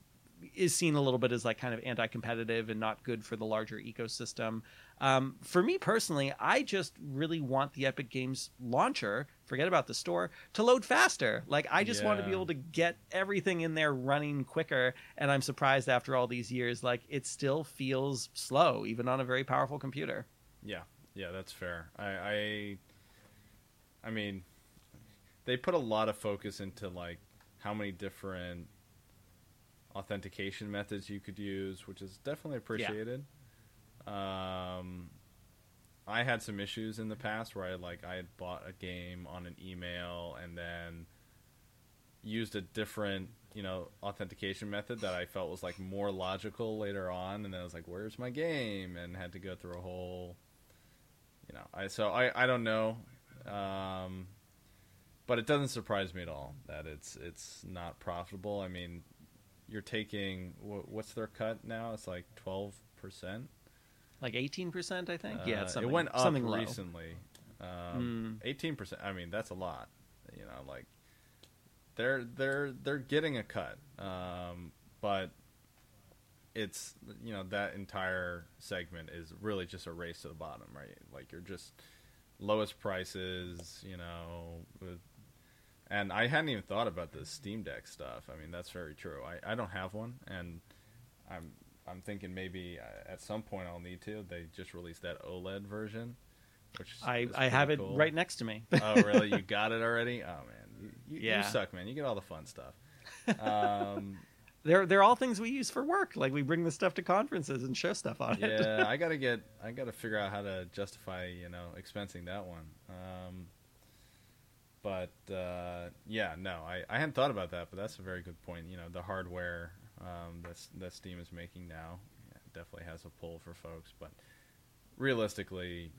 is seen a little bit as like kind of anti-competitive and not good for the larger ecosystem. Um, for me personally, I just really want the Epic Games launcher, forget about the store, to load faster. Like I just yeah. want to be able to get everything in there running quicker. And I'm surprised after all these years, like it still feels slow, even on a very powerful computer. Yeah, yeah, that's fair. I, I, I mean, they put a lot of focus into like how many different authentication methods you could use, which is definitely appreciated. Yeah. Um, I had some issues in the past where I like I had bought a game on an email and then used a different you know authentication method that I felt was like more logical later on, and then I was like, "Where's my game?" and had to go through a whole, you know. I so I I don't know. Um, but it doesn't surprise me at all that it's it's not profitable. I mean, you're taking what's their cut now? It's like twelve percent, like eighteen percent, I think. Uh, yeah, it went up something recently. Um, hmm. Eighteen percent. I mean, that's a lot. You know, like they're they're they're getting a cut, um, but it's you know that entire segment is really just a race to the bottom, right? Like you're just lowest prices, you know, with and I hadn't even thought about the Steam Deck stuff. I mean, that's very true. I, I don't have one, and I'm I'm thinking maybe uh, at some point I'll need to. They just released that OLED version, which I I have cool. it right next to me. oh, really? You got it already? Oh man, you, you, yeah. you suck, man. You get all the fun stuff. Um, they're they're all things we use for work. Like we bring the stuff to conferences and show stuff on yeah, it. Yeah, I gotta get I gotta figure out how to justify you know expensing that one. Um, but uh, yeah, no, I, I hadn't thought about that, but that's a very good point. You know, the hardware um, that that Steam is making now yeah, definitely has a pull for folks, but realistically,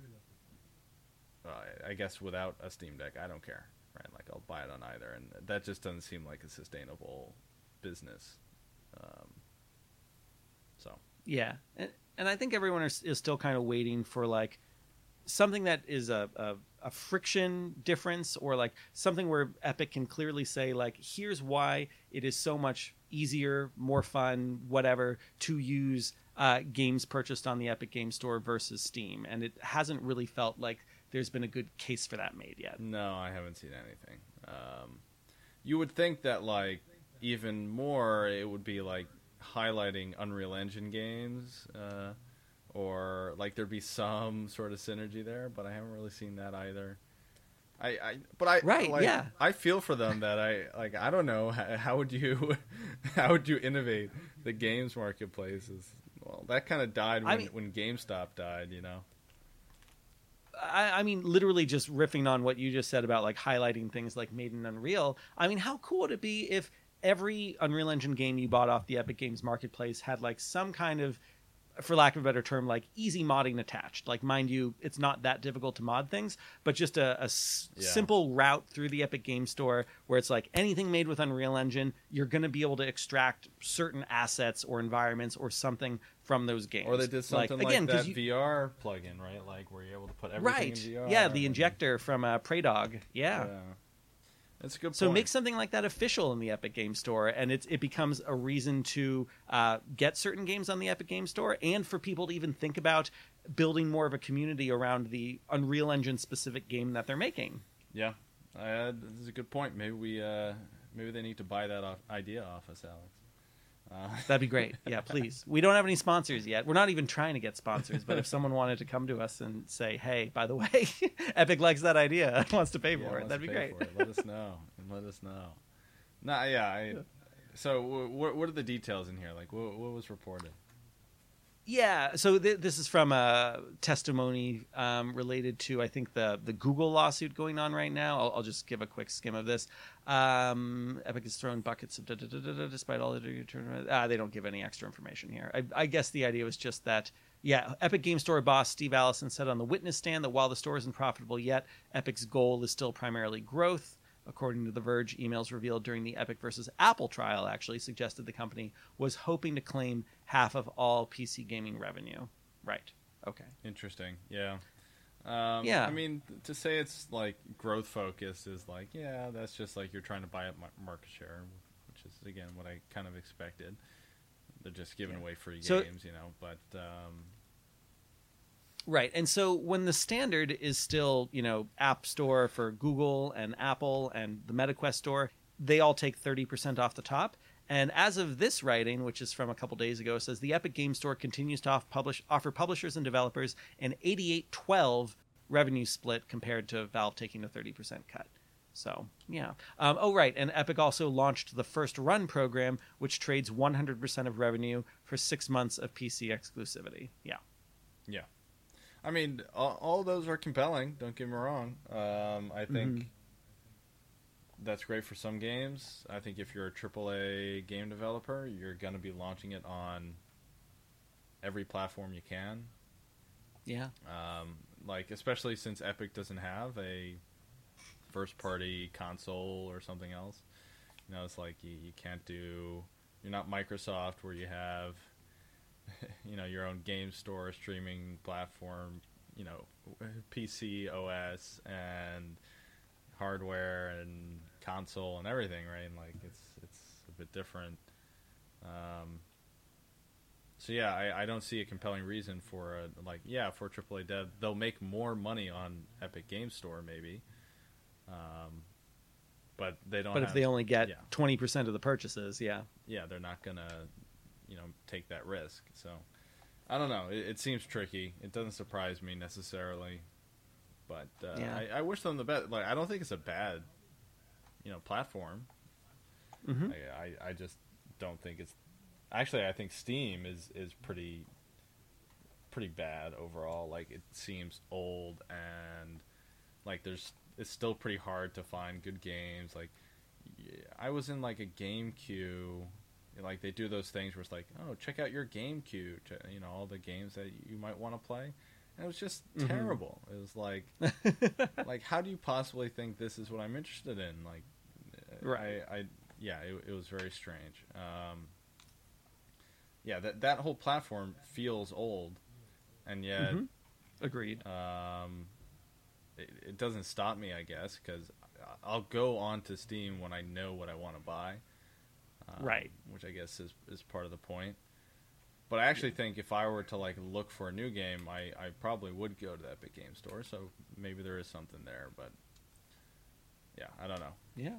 uh, I guess without a Steam Deck, I don't care. Right, like I'll buy it on either, and that just doesn't seem like a sustainable business. Um, so yeah, and, and I think everyone is, is still kind of waiting for like something that is a, a, a, friction difference or like something where epic can clearly say like here's why it is so much easier more fun whatever to use uh, games purchased on the epic game store versus steam. And it hasn't really felt like there's been a good case for that made yet. No i haven't seen anything. Um, you would think that like even more it would be like highlighting unreal engine games uh, or like there'd be some sort of synergy there, but I haven't really seen that either. I, I but I right like, yeah. I feel for them that I like I don't know how, how would you how would you innovate the games marketplace is well that kind of died when I mean, when GameStop died you know? I, I, mean literally just riffing on what you just said about like highlighting things like made in Unreal. I mean how cool would it be if every Unreal Engine game you bought off the Epic Games marketplace had like some kind of for lack of a better term, like easy modding attached. Like, mind you, it's not that difficult to mod things, but just a, a s- yeah. simple route through the Epic Game Store where it's like anything made with Unreal Engine, you're going to be able to extract certain assets or environments or something from those games. Or they did something like, again, that you, VR plugin, right? Like where you're able to put everything right. in VR. Yeah, the injector from uh, Praydog. Yeah. yeah. That's a good. So make something like that official in the Epic Game Store, and it it becomes a reason to uh, get certain games on the Epic Game Store, and for people to even think about building more of a community around the Unreal Engine specific game that they're making. Yeah, uh, this is a good point. Maybe we uh, maybe they need to buy that off, idea off us, Alex. Uh, That'd be great. Yeah, please. We don't have any sponsors yet. We're not even trying to get sponsors, but if someone wanted to come to us and say, "Hey, by the way, Epic likes that idea, wants to pay yeah, for it," that'd be great. Let us know. And Let us know. Nah, yeah. I, so, what, what are the details in here? Like, what, what was reported? Yeah, so th- this is from a testimony um, related to I think the the Google lawsuit going on right now. I'll, I'll just give a quick skim of this. Um, Epic has thrown buckets of despite all the ah, they don't give any extra information here. I, I guess the idea was just that yeah, Epic Game Store boss Steve Allison said on the witness stand that while the store isn't profitable yet, Epic's goal is still primarily growth. According to The Verge, emails revealed during the Epic versus Apple trial actually suggested the company was hoping to claim half of all PC gaming revenue. Right. Okay. Interesting. Yeah. Um, Yeah. I mean, to say it's like growth focused is like, yeah, that's just like you're trying to buy up mar- market share, which is again what I kind of expected. They're just giving Yeah. away free So- games, you know. But um, Right. And so when the standard is still, you know, App Store for Google and Apple and the MetaQuest store, they all take 30% off the top. And as of this writing, which is from a couple days ago, says the Epic Game Store continues to off publish, offer publishers and developers an 88-12 revenue split compared to Valve taking a 30% cut. So, yeah. Um, oh, right. And Epic also launched the First Run program, which trades 100% of revenue for six months of PC exclusivity. Yeah. yeah, I mean, all, all those are compelling. Don't get me wrong. Um, I think Mhm. that's great for some games. I think if you're a AAA game developer, you're going to be launching it on every platform you can. Yeah. Um, like especially since Epic doesn't have a first party console or something else. You know, it's like you, you can't do you're not Microsoft where you have you know your own game store streaming platform, you know, PC OS and hardware and console and everything, right? And like it's it's a bit different. Um, so yeah, I, I don't see a compelling reason for a, like yeah for AAA dev they'll make more money on Epic Game Store maybe, um, but they don't. But if they only get yeah. twenty percent of the purchases, yeah, yeah they're not gonna you know take that risk. So I don't know. It, it seems tricky. It doesn't surprise me necessarily, but uh, Yeah. I, I wish them the best. Like I don't think it's a bad you know platform. hmm I, I I just don't think it's actually I think Steam is is pretty pretty bad overall. Like it seems old and like there's it's still pretty hard to find good games. Like yeah, I was in like a game queue. Like they do those things where it's like, oh, check out your GameCube. You know all the games that you might want to play. And it was just Mhm. terrible. It was like, like how do you possibly think this is what I'm interested in? Like, uh, Right. I, I yeah, it, it was very strange. Um, yeah, that that whole platform feels old, and yet Mhm. Agreed. um, it, it doesn't stop me, I guess, because I'll go onto Steam when I know what I want to buy. Um, Right. Which I guess is is part of the point. But I actually think if I were to like look for a new game, I, I probably would go to the Epic Game Store. So maybe there is something there, but yeah, I don't know. Yeah.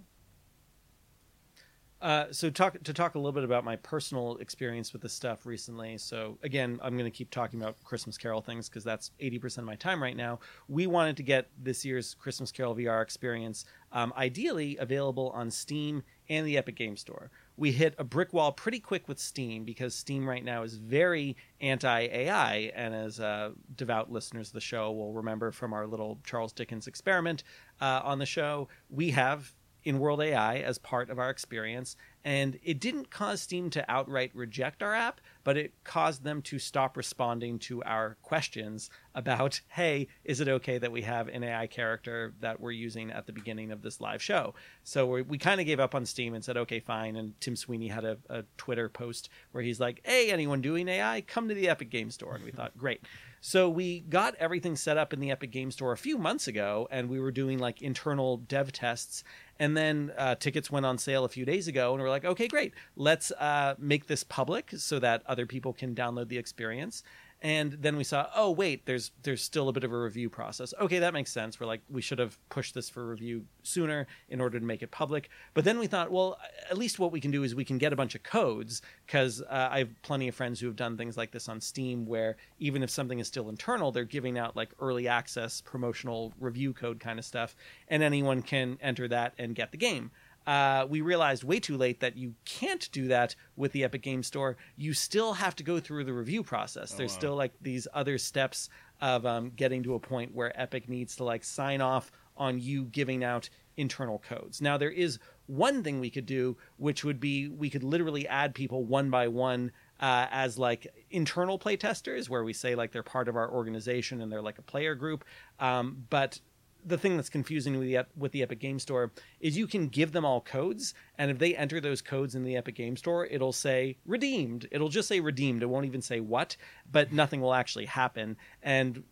Uh, so talk to talk a little bit about my personal experience with this stuff recently. So again, I'm going to keep talking about Christmas Carol things because that's 80% of my time right now. We wanted to get this year's Christmas Carol VR experience um, ideally available on Steam and the Epic Game Store. We hit a brick wall pretty quick with Steam because Steam right now is very anti AI, and as uh, devout listeners of the show will remember from our little Charles Dickens experiment uh, on the show, we have Inworld AI as part of our experience. And it didn't cause Steam to outright reject our app, but it caused them to stop responding to our questions about, hey, is it okay that we have an AI character that we're using at the beginning of this live show? So we, we kind of gave up on Steam and said, okay, fine. And Tim Sweeney had a, a Twitter post where he's like, hey, anyone doing AI, come to the Epic Game Store. And we thought, great. So we got everything set up in the Epic Game Store a few months ago, and we were doing like internal dev tests. And then uh, tickets went on sale a few days ago, and we're like, okay, great, let's uh, make this public so that other people can download the experience. And then we saw, oh wait, there's there's still a bit of a review process. Okay, that makes sense. We're like, we should have pushed this for review sooner in order to make it public. But then we thought, well, at least what we can do is we can get a bunch of codes because uh, I have plenty of friends who have done things like this on Steam, where even if something is still internal, they're giving out like early access promotional review code kind of stuff, and anyone can enter that and get the game. Uh, we realized way too late that you can't do that with the Epic Game Store. You still have to go through the review process. Oh, There's wow. still like these other steps of um, getting to a point where Epic needs to like sign off on you giving out internal codes. Now there is one thing we could do, which would be we could literally add people one by one uh, as like internal playtesters, where we say like they're part of our organization and they're like a player group. Um, but the thing that's confusing with the with the Epic Game Store is you can give them all codes, and if they enter those codes in the Epic Game Store, it'll say redeemed. It'll just say redeemed. It won't even say what, but nothing will actually happen. And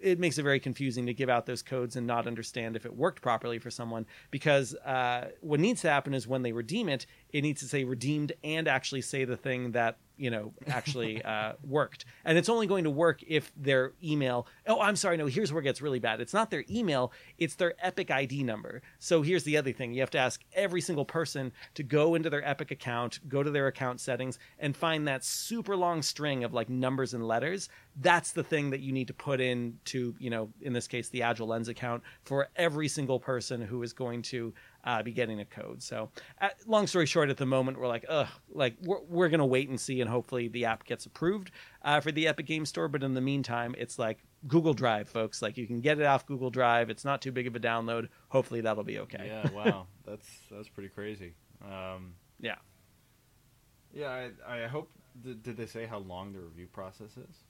it makes it very confusing to give out those codes and not understand if it worked properly for someone because uh, what needs to happen is when they redeem it it needs to say redeemed and actually say the thing that you know actually uh, worked. And it's only going to work if their email oh i'm sorry no here's where it gets really bad. It's not their email it's their epic id number. So here's the other thing. You have to ask every single person to go into their epic account go to their account settings and find that super long string of like numbers and letters. That's the thing that you need to put in to you know in this case the agile lens account for every single person who is going to uh, be getting a code so uh, long story short at the moment we're like ugh like we're, we're gonna wait and see and hopefully the app gets approved uh, for the epic game store but in the meantime it's like google drive folks like you can get it off google drive it's not too big of a download hopefully that'll be okay Yeah, wow, that's that's pretty crazy. Um, yeah yeah, I, I hope. Did, did they say how long the review process is?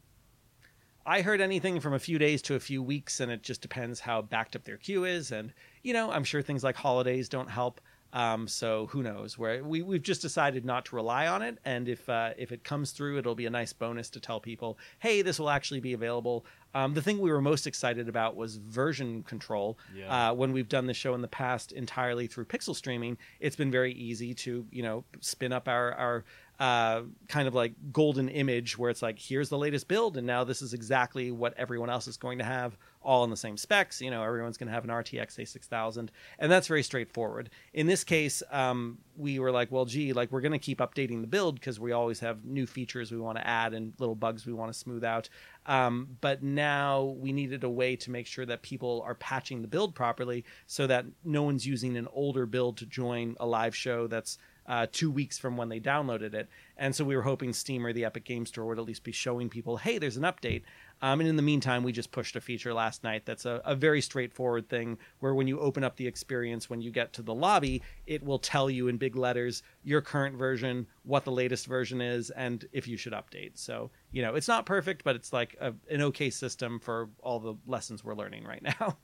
I heard anything from a few days to a few weeks, and it just depends how backed up their queue is. And you know, I'm sure things like holidays don't help. Um, so who knows? Where we we've just decided not to rely on it, and if uh, if it comes through, it'll be a nice bonus to tell people, hey, this will actually be available. Um, the thing we were most excited about was version control. Yeah. Uh, when we've done the show in the past entirely through pixel streaming, it's been very easy to you know spin up our our uh, kind of like golden image where it's like here's the latest build and now this is exactly what everyone else is going to have all in the same specs you know everyone's going to have an rtx a6000 and that's very straightforward in this case um, we were like well gee like we're going to keep updating the build because we always have new features we want to add and little bugs we want to smooth out um, but now we needed a way to make sure that people are patching the build properly so that no one's using an older build to join a live show that's uh, two weeks from when they downloaded it. And so we were hoping Steam or the Epic Game Store would at least be showing people, hey, there's an update. Um, and in the meantime, we just pushed a feature last night that's a, a very straightforward thing where when you open up the experience, when you get to the lobby, it will tell you in big letters your current version, what the latest version is, and if you should update. So, you know, it's not perfect, but it's like a, an okay system for all the lessons we're learning right now.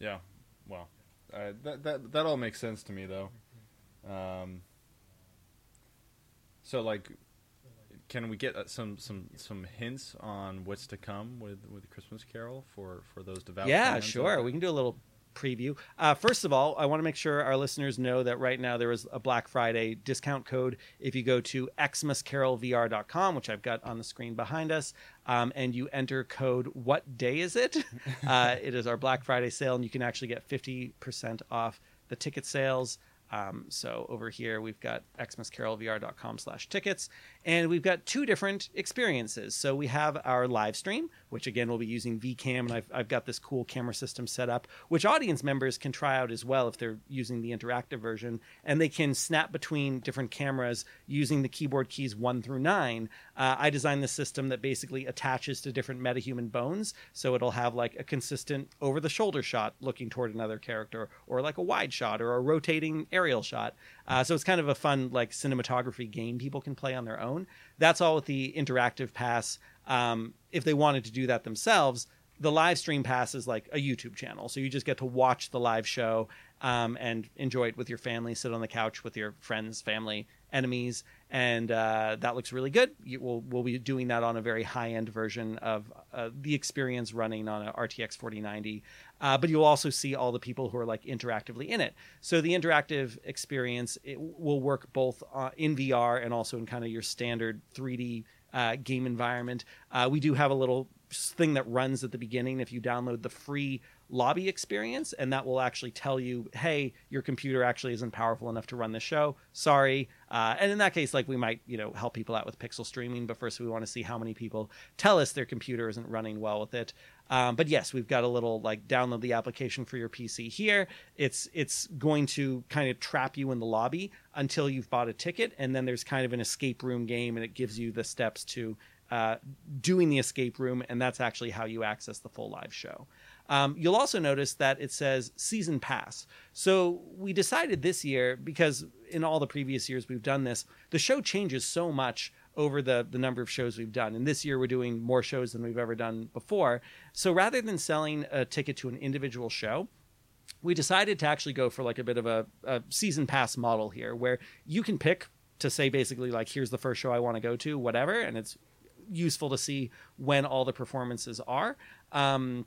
Yeah, well, uh, that that that all makes sense to me though. Um, so like, can we get uh, some some some hints on what's to come with with Christmas Carol for for those devout? yeah, sure. We can do a little preview. Uh, first of all, I want to make sure our listeners know that right now there is a Black Friday discount code. If you go to xmascarolvr.com, which I've got on the screen behind us, um, and you enter code "What day is it?" uh, it is our Black Friday sale, and you can actually get fifty percent off the ticket sales. Um, so over here we've got xmascarolvr.com slash tickets, and we've got two different experiences. So we have our live stream, which again we'll be using VCam, and I've, I've got this cool camera system set up, which audience members can try out as well if they're using the interactive version, and they can snap between different cameras using the keyboard keys one through nine. Uh, I designed this system that basically attaches to different metahuman bones, so it'll have like a consistent over-the-shoulder shot looking toward another character, or like a wide shot, or a rotating aerial shot. Uh, so it's kind of a fun like cinematography game people can play on their own. That's all with the interactive pass. Um, if they wanted to do that themselves, the live stream pass is like a YouTube channel, so you just get to watch the live show um, and enjoy it with your family. Sit on the couch with your friends, family, enemies, and uh, that looks really good. You, we'll we'll be doing that on a very high end version of uh, the experience running on an RTX 4090. Uh, but you'll also see all the people who are like interactively in it. So the interactive experience will work both uh, in VR and also in kind of your standard 3D uh, game environment. Uh, we do have a little thing that runs at the beginning if you download the free lobby experience, and that will actually tell you, hey, your computer actually isn't powerful enough to run the show. Sorry, Uh, and in that case, like we might, you know, help people out with pixel streaming, but first we want to see how many people tell us their computer isn't running well with it. Um, but yes, we've got a little like download the application for your PC here. It's it's going to kind of trap you in the lobby until you've bought a ticket, and then there's kind of an escape room game, and it gives you the steps to uh, doing the escape room, and that's actually how you access the full live show. Um, you'll also notice that it says season pass. So we decided this year, because in all the previous years we've done this, the show changes so much over the, the number of shows we've done. And this year we're doing more shows than we've ever done before. So rather than selling a ticket to an individual show, we decided to actually go for like a bit of a, a season pass model here where you can pick to say basically like here's the first show I want to go to, whatever, and it's useful to see when all the performances are. Um,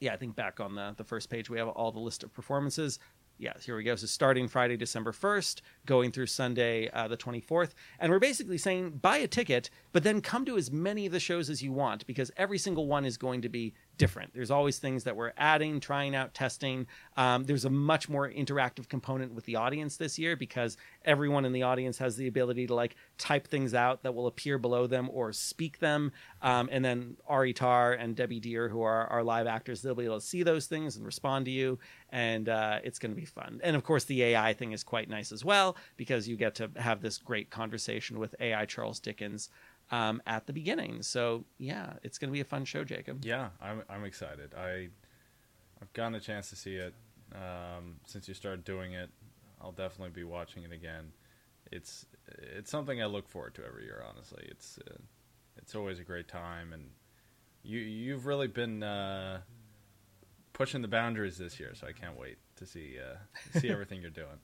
yeah, I think back on the the first page we have all the list of performances. Yeah, here we go. So starting Friday, December 1st, going through Sunday, uh, the 24th. And we're basically saying buy a ticket, but then come to as many of the shows as you want because every single one is going to be different. There's always things that we're adding, trying out, testing. Um, there's a much more interactive component with the audience this year because everyone in the audience has the ability to like type things out that will appear below them or speak them. Um, and then Ari Tar and Debbie Deer, who are our live actors, they'll be able to see those things and respond to you. And uh, it's going to be fun. And of course, the AI thing is quite nice as well because you get to have this great conversation with AI Charles Dickens um, at the beginning. So yeah, it's going to be a fun show, Jacob. Yeah, I'm I'm excited. I I've gotten a chance to see it um, since you started doing it. I'll definitely be watching it again. It's it's something I look forward to every year. Honestly, it's uh, it's always a great time, and you you've really been uh, pushing the boundaries this year. So I can't wait to see uh, see everything you're doing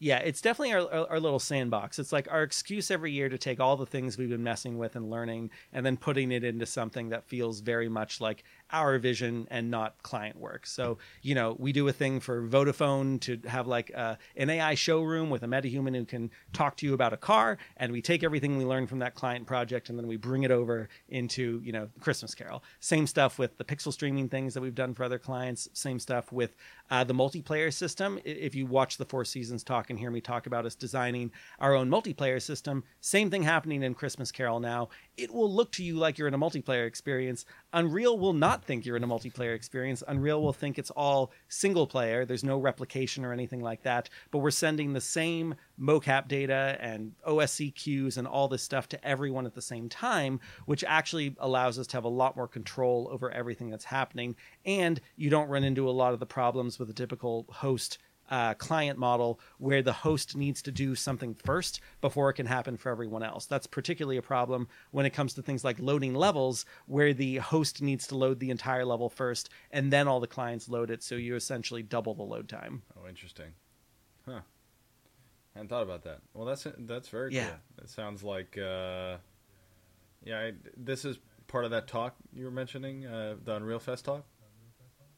yeah, it's definitely our, our, our, little sandbox. It's like our excuse every year to take all the things we've been messing with and learning and then putting it into something that feels very much like our vision and not client work. So, you know, we do a thing for Vodafone to have like uh, an AI showroom with a metahuman who can talk to you about a car, and we take everything we learned from that client project and then we bring it over into, you know, Christmas Carol. Same stuff with the pixel streaming things that we've done for other clients. Same stuff with uh, the multiplayer system. If you watch the Four Seasons talk and hear me talk about us designing our own multiplayer system, same thing happening in Christmas Carol now. It will look to you like you're in a multiplayer experience. Unreal will not think you're in a multiplayer experience. Unreal will think it's all single player. There's no replication or anything like that. But we're sending the same mocap data and OSC cues and all this stuff to everyone at the same time, which actually allows us to have a lot more control over everything that's happening. And you don't run into a lot of the problems with a typical host uh, client model where the host needs to do something first before it can happen for everyone else. That's particularly a problem when it comes to things like loading levels, where the host needs to load the entire level first and then all the clients load it. So you essentially double the load time. Oh, interesting. Huh. I hadn't thought about that. Well, that's that's very yeah. cool. It sounds like, uh, yeah, I, this is part of that talk you were mentioning, uh, the Unreal Fest talk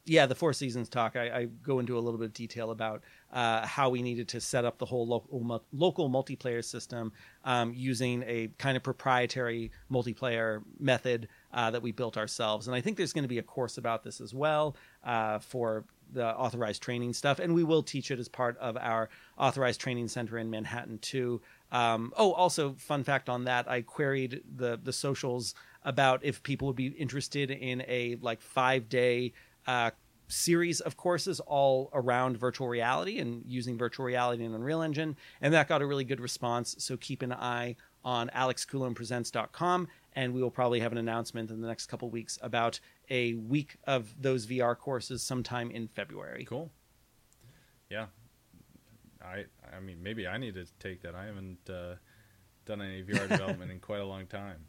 yeah, the Four Seasons talk, I, I, go into a little bit of detail about uh, how we needed to set up the whole local, local multiplayer system um, using a kind of proprietary multiplayer method uh, that we built ourselves. And I think there's going to be a course about this as well uh, for the authorized training stuff. And we will teach it as part of our authorized training center in Manhattan, too. Um, oh, also, fun fact on that, I queried the, the socials about if people would be interested in a like five day uh, series of courses all around virtual reality and using virtual reality in Unreal Engine, and that got a really good response. So keep an eye on alexcoulombepresents.com, and we will probably have an announcement in the next couple weeks about a week of those VR courses sometime in February. Cool. Yeah, I I mean maybe I need to take that. I haven't uh, done any VR development in quite a long time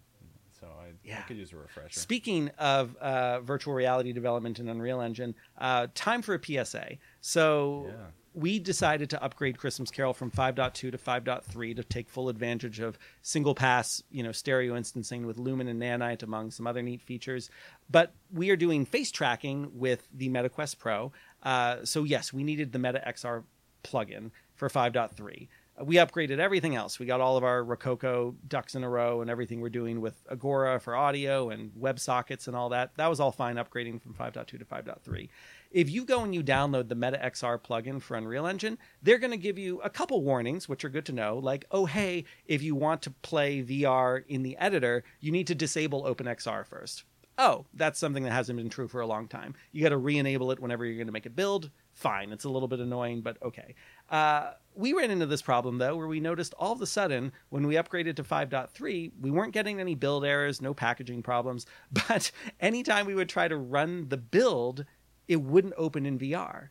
so I, yeah. I could use a refresher. Speaking of uh, virtual reality development in Unreal Engine, uh, time for a PSA. So yeah. we decided to upgrade Christmas Carol from 5.2 to 5.3 to take full advantage of single pass, you know, stereo instancing with Lumen and Nanite, among some other neat features. But we are doing face tracking with the MetaQuest Pro. Uh, so yes, we needed the Meta XR plugin for 5.3 we upgraded everything else. We got all of our Rococo ducks in a row and everything we're doing with Agora for audio and WebSockets and all that. That was all fine upgrading from 5.2 to 5.3. if you go and you download the Meta XR plugin for Unreal Engine, they're going to give you a couple warnings, which are good to know. Like, oh, hey, if you want to play VR in the editor, you need to disable OpenXR first. Oh, that's something that hasn't been true for a long time. You got to re enable it whenever you're going to make a build. Fine. It's a little bit annoying, but okay. Uh, we ran into this problem, though, where we noticed all of a sudden when we upgraded to 5.3, we weren't getting any build errors, no packaging problems. But anytime we would try to run the build, it wouldn't open in VR.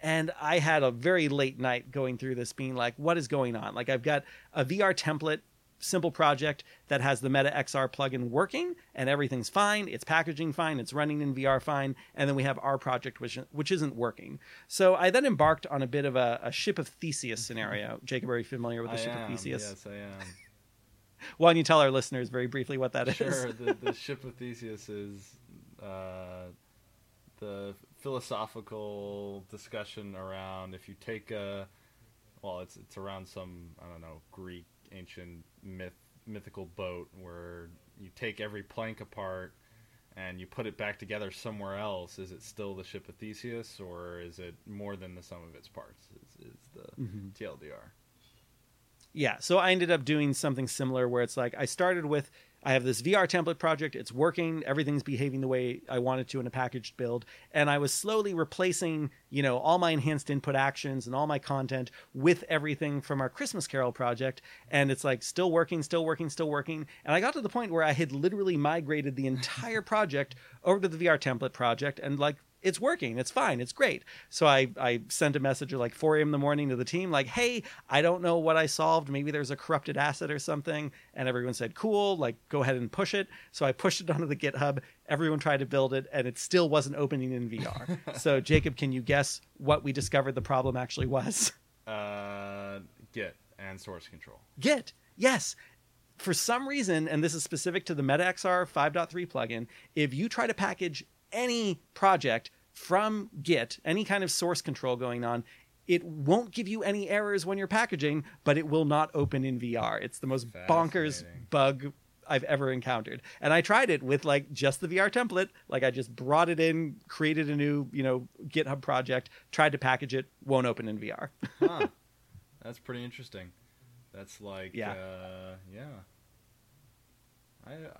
And I had a very late night going through this, being like, what is going on? Like, I've got a VR template simple project that has the Meta XR plugin working and everything's fine. It's packaging fine. It's running in VR fine. And then we have our project, which, which isn't working. So I then embarked on a bit of a, a ship of Theseus scenario. Jacob, are you familiar with the I ship am, of Theseus? Yes, I am. Why don't you tell our listeners very briefly what that is? Sure. The, the ship of Theseus is uh, the philosophical discussion around if you take a well, it's it's around some I don't know Greek ancient myth mythical boat where you take every plank apart and you put it back together somewhere else. Is it still the ship of Theseus or is it more than the sum of its parts? Is, is the Mhm. TLDR? yeah so i ended up doing something similar where it's like i started with i have this vr template project. It's working. Everything's behaving the way i wanted to in a packaged build. And i was slowly replacing you know all my enhanced input actions and all my content with everything from our christmas carol project. And it's like still working still working still working. And i got to the point where i had literally migrated the entire project over to the vr template project. And like it's working. It's fine. It's great. So I, I sent a message at like 4 a.m. in the morning to the team, like, hey, I don't know what I solved. Maybe there's a corrupted asset or something. And everyone said, cool, like, go ahead and push it. So I pushed it onto the GitHub. Everyone tried to build it, and it still wasn't opening in VR. so, Jacob, can you guess what we discovered the problem actually was? Uh, Git and source control. Git. Yes. For some reason, and this is specific to the MetaXR 5.3 plugin, if you try to package any project from Git, any kind of source control going on, it won't give you any errors when you're packaging, but it will not open in VR. It's the most bonkers bug I've ever encountered. And I tried it with like just the VR template. Like I just brought it in, created a new, you know, GitHub project, tried to package it, won't open in VR. Huh. That's pretty interesting. That's like Yeah. uh, yeah.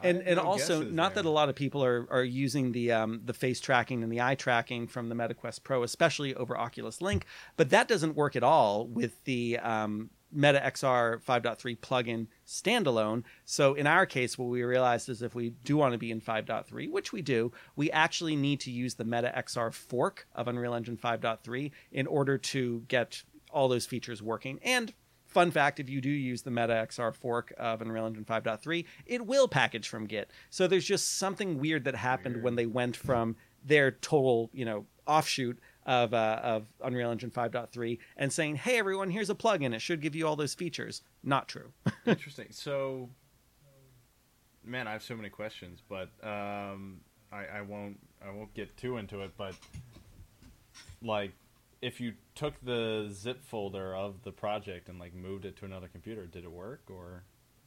I, and also not there. that a lot of people are are using the um, the face tracking and the eye tracking from the MetaQuest Pro, especially over Oculus Link, but that doesn't work at all with the um, Meta XR 5.3 plugin standalone. So in our case, what we realized is if we do want to be in 5.3, which we do, we actually need to use the Meta XR fork of Unreal Engine 5.3 in order to get all those features working. And fun fact if you do use the Meta XR fork of Unreal Engine 5.3, it will package from Git. So there's just something weird that happened Weird. when they went from their total, you know, offshoot of uh, of Unreal Engine 5.3 and saying, "Hey everyone, here's a plugin. It should give you all those features." Not true. interesting. So, man, I have so many questions, but um, I, I won't. I won't get too into it. But like, if you took the zip folder of the project and like moved it to another computer, did it work? Or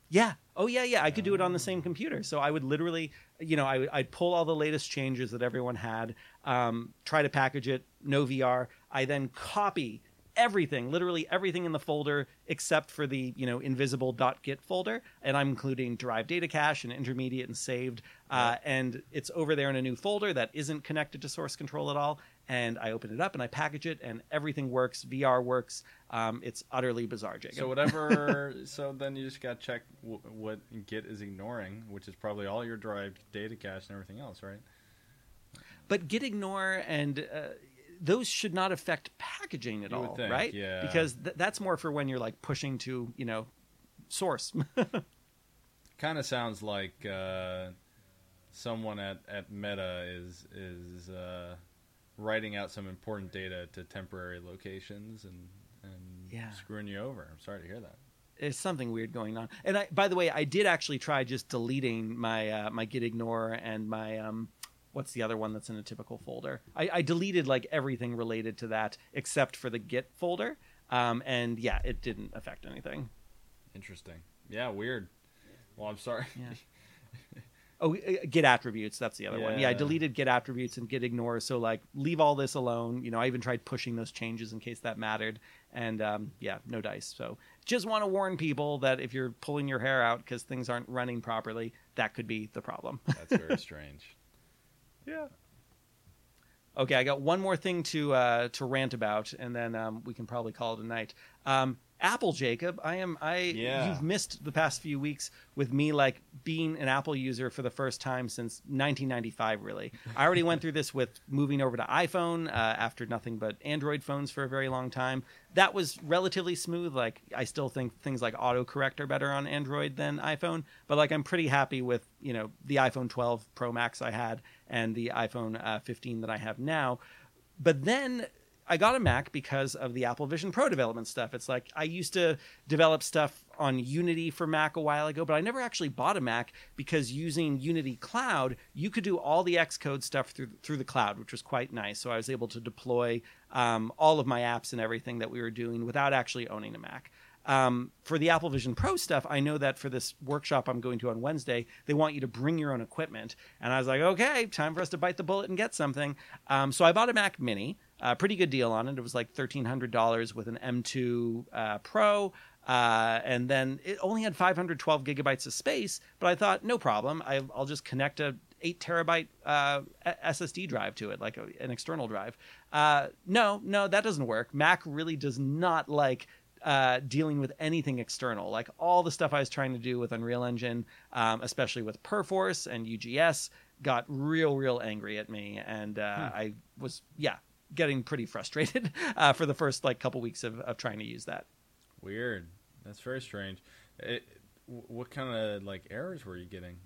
Yeah. Oh, yeah, yeah. I could do it on the same computer. So I would literally, you know, I, I'd pull all the latest changes that everyone had, um, try to package it, no VR. I then copy everything, literally everything in the folder except for the, you know, invisible .git folder. And I'm including derived data cache and intermediate and saved. Uh, and it's over there in a new folder that isn't connected to source control at all. And I open it up and I package it and everything works. VR works. Um, it's utterly bizarre, Jacob. so whatever. so then you just got to check w- what Git is ignoring, which is probably all your derived data cache and everything else, right? but git ignore and uh, those should not affect packaging at all, think, right? yeah. Because th- that's more for when you're like pushing to you know source. Kind of sounds like uh, someone at, at Meta is is uh, writing out some important data to temporary locations and and Yeah. screwing you over. I'm sorry to hear that. There's something weird going on. And I, by the way, I did actually try just deleting my uh, my git ignore and my um, what's the other one that's in a typical folder? I, I deleted like everything related to that except for the git folder. Um, and yeah, it didn't affect anything. Interesting. Yeah, weird. Well, I'm sorry. Yeah. Oh, git attributes. That's the other one. Yeah, I deleted git attributes and git ignore. So like, leave all this alone. You know, I even tried pushing those changes in case that mattered. And um, yeah, no dice. So just want to warn people that if you're pulling your hair out because things aren't running properly, that could be the problem. That's very strange. yeah. Okay, I got one more thing to uh, to rant about, and then um, we can probably call it a night. Um, Apple, Jacob, I am I. Yeah. You've missed the past few weeks with me like being an Apple user for the first time since 1995. Really, I already went through this with moving over to iPhone uh, after nothing but Android phones for a very long time. That was relatively smooth. Like I still think things like autocorrect are better on Android than iPhone, but like I'm pretty happy with you know the iPhone 12 Pro Max I had and the iPhone uh, 15 that I have now. But then I got a Mac because of the Apple Vision Pro development stuff. It's like I used to develop stuff on Unity for Mac a while ago, but I never actually bought a Mac because using Unity Cloud, you could do all the Xcode stuff through through the cloud, which was quite nice. So I was able to deploy um, all of my apps and everything that we were doing without actually owning a Mac. Um, for the Apple Vision Pro stuff, I know that for this workshop I'm going to on Wednesday, they want you to bring your own equipment. And I was like, okay, time for us to bite the bullet and get something. Um, so I bought a Mac Mini, a pretty good deal on it. It was like $1,300 with an M2 uh, Pro. Uh, and then it only had 512 gigabytes of space, but I thought, no problem. I, I'll just connect a 8 terabyte uh, SSD drive to it, like a, an external drive. Uh, no, no, that doesn't work. Mac really does not like uh, dealing with anything external. Like all the stuff I was trying to do with Unreal Engine, um, especially with Perforce and UGS, got real, real angry at me, and uh, I was, yeah, getting pretty frustrated uh, for the first like couple weeks of, of trying to use that. Weird. That's very strange. It, what kind of like errors were you getting?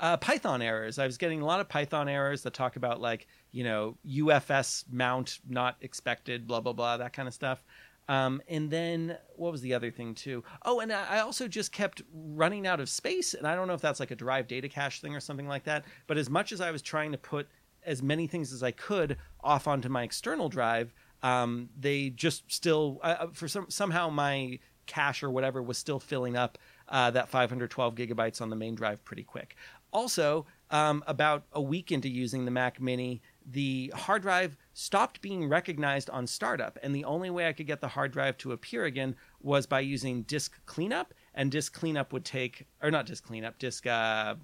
uh, Python errors. I was getting a lot of Python errors that talk about like you know UFS mount not expected, blah blah blah, that kind of stuff. Um, and then what was the other thing too? Oh, and I also just kept running out of space, and I don't know if that's like a derived data cache thing or something like that. But as much as I was trying to put as many things as I could off onto my external drive, um, they just still uh, for some somehow my cache or whatever was still filling up uh, that 512 gigabytes on the main drive pretty quick. Also, um, about a week into using the Mac Mini, the hard drive stopped being recognized on startup, and the only way I could get the hard drive to appear again was by using disk cleanup. And disk cleanup would take, or not disk cleanup, disk, uh,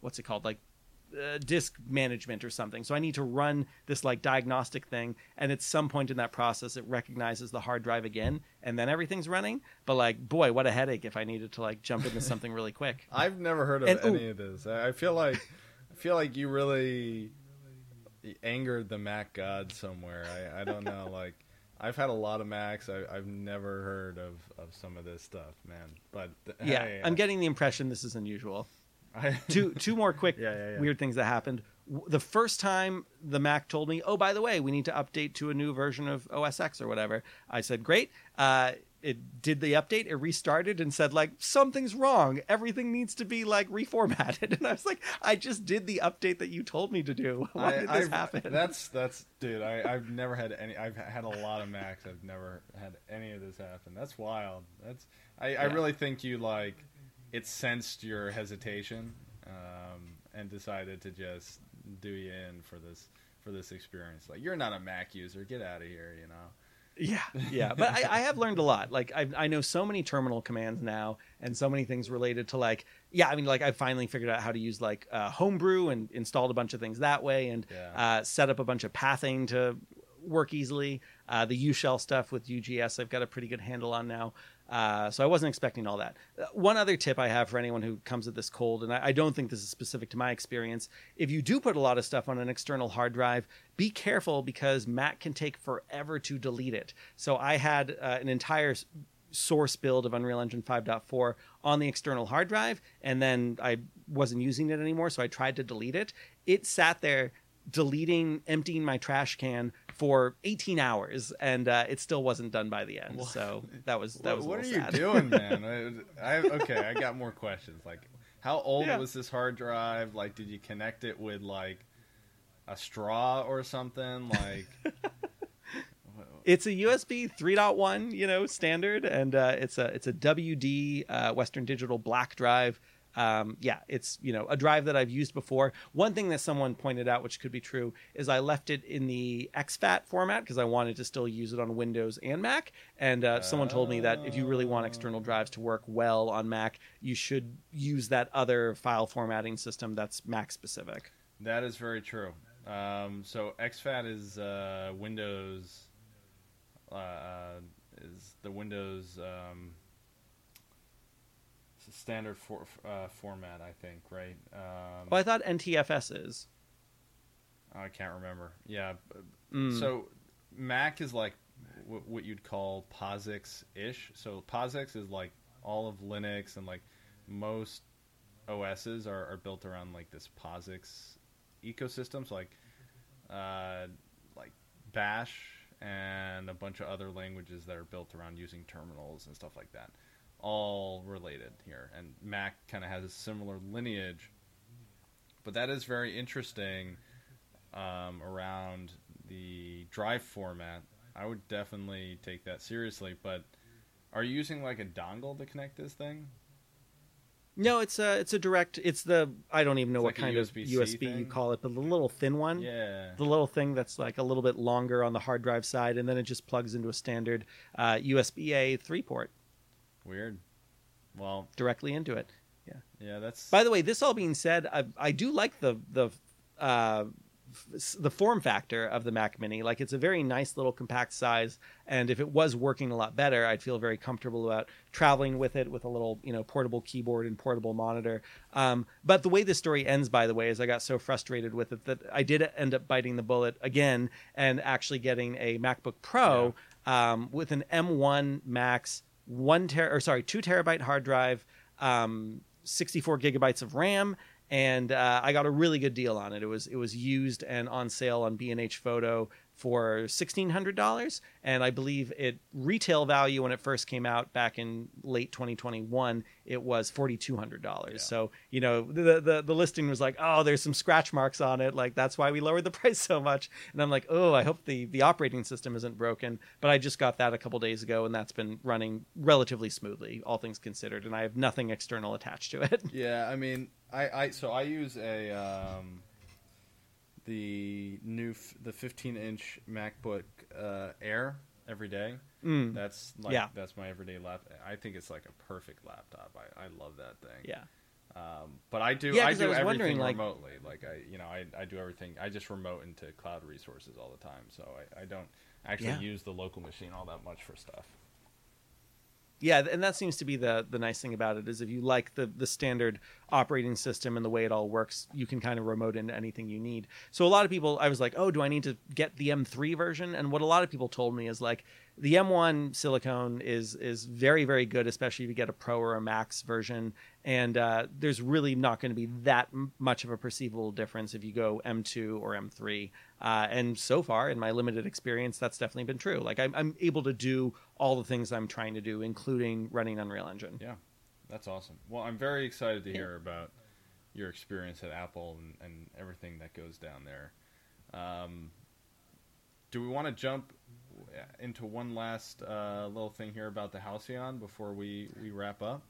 what's it called, like uh, disk management or something. So I need to run this like diagnostic thing, and at some point in that process, it recognizes the hard drive again, and then everything's running. But like, boy, what a headache if I needed to like jump into something really quick. I've never heard of And- any of this. I I feel like I feel like you really angered the Mac god somewhere. I, I don't know. Like I've had a lot of Macs. I, I've never heard of, of some of this stuff, man. But Yeah, hey, I'm getting the impression this is unusual. I, two two more quick Yeah, yeah, yeah. weird things that happened. The first time the Mac told me, "Oh, by the way, we need to update to a new version of OS X or whatever," I said, "Great." Uh, it did the update. It restarted and said like something's wrong. Everything needs to be like reformatted. And I was like, I just did the update that you told me to do. Why I- did this I've- happen? That's that's dude. I, I've never had any. I've had a lot of Macs. I've never had any of this happen. That's wild. That's I, I really think you like it sensed your hesitation um, and decided to just do you in for this for this experience. Like you're not a Mac user. Get out of here. You know. Yeah, yeah, but I, I have learned a lot. Like I, I know so many terminal commands now, and so many things related to like, yeah, I mean, like I finally figured out how to use like uh, Homebrew and installed a bunch of things that way, and Yeah. uh, set up a bunch of pathing to work easily. Uh, the U shell stuff with UGS, I've got a pretty good handle on now. Uh, so I wasn't expecting all that. Uh, one other tip I have for anyone who comes at this cold, and I, I don't think this is specific to my experience. If you do put a lot of stuff on an external hard drive, be careful because Mac can take forever to delete it. So I had uh, an entire source build of Unreal Engine 5.4 on the external hard drive, and then I wasn't using it anymore, so I tried to delete it. It sat there deleting, emptying my trash can for 18 hours, and uh, it still wasn't done by the end. What? So that was that what was. a what are little you doing, man? I, I okay. I got more questions. Like, how old Yeah. was this hard drive? Like, did you connect it with like a straw or something? Like. It's a USB 3.1, you know, standard, and uh, it's a it's a WD uh, Western Digital black drive. Um, yeah, it's you know a drive that I've used before. One thing that someone pointed out, which could be true, is I left it in the exFAT format because I wanted to still use it on Windows and Mac. And uh, someone told me that if you really want external drives to work well on Mac, you should use that other file formatting system that's Mac specific. That is very true. Um, so exFAT is uh, Windows uh, is the Windows um, standard for, uh, format, I think, right? Um, Well, I thought NTFS is. I can't remember. Yeah. Mm. So Mac is like w- what you'd call POSIX ish. So POSIX is like all of Linux and like most OSs are, are built around like this POSIX ecosystem. So like uh, like Bash and a bunch of other languages that are built around using terminals and stuff like that. All related here. And Mac kind of has a similar lineage. But that is very interesting um, around the drive format. I would definitely take that seriously. But are you using like a dongle to connect this thing? No, it's a it's a direct. It's the I don't even know It's what like kind of USB you call it, but the little thin one. Yeah. the little thing that's like a little bit longer on the hard drive side, and then it just plugs into a standard uh, USB A three port Weird. Well, directly into it. yeah, Yeah, that's By the way, this all being said, I, I do like the the uh, f- the form factor of the Mac Mini. Like it's a very nice little compact size, and if it was working a lot better, I'd feel very comfortable about traveling with it with a little you know portable keyboard and portable monitor. Um, but the way this story ends, by the way, is I got so frustrated with it that I did end up biting the bullet again and actually getting a MacBook Pro um, with an M1 Max one ter or sorry two terabyte hard drive. Um, 64 gigabytes of RAM, and uh, I got a really good deal on it. It was it was used and on sale on B&H Photo for sixteen hundred dollars, and I believe it retail value when it first came out back in late 2021 it was forty two hundred dollars. Yeah. So you know the, the the listing was like, oh, there's some scratch marks on it, like that's why we lowered the price so much. And I'm like, oh, I hope the the operating system isn't broken. But I just got that a couple days ago, and that's been running relatively smoothly, all things considered, and I have nothing external attached to it. Yeah, I mean, I, I so I use a um, the new f- the 15 inch MacBook uh, Air every day. Mm. That's like Yeah. that's my everyday laptop. I think it's like a perfect laptop. I, I love that thing. Yeah. Um, but I do Yeah, I do was everything wondering, like- remotely. Like I you know I, I do everything. I just remote into cloud resources all the time. So I, I don't actually Yeah. use the local machine all that much for stuff. Yeah, and that seems to be the the nice thing about it is if you like the the standard operating system and the way it all works, you can kind of remote into anything you need. So a lot of people, I was like, oh, do I need to get the M3 version? And what a lot of people told me is like the M1 silicone is is very very good, especially if you get a Pro or a Max version. And uh, there's really not going to be that m- much of a perceivable difference if you go M2 or M3. Uh, and so far, in my limited experience, that's definitely been true. Like I'm, I'm able to do all the things I'm trying to do, including running Unreal Engine. Yeah, that's awesome. Well, I'm very excited to Yeah. hear about your experience at Apple and, and everything that goes down there. Um, do we want to jump into one last uh, little thing here about the Halcyon before we, we wrap up?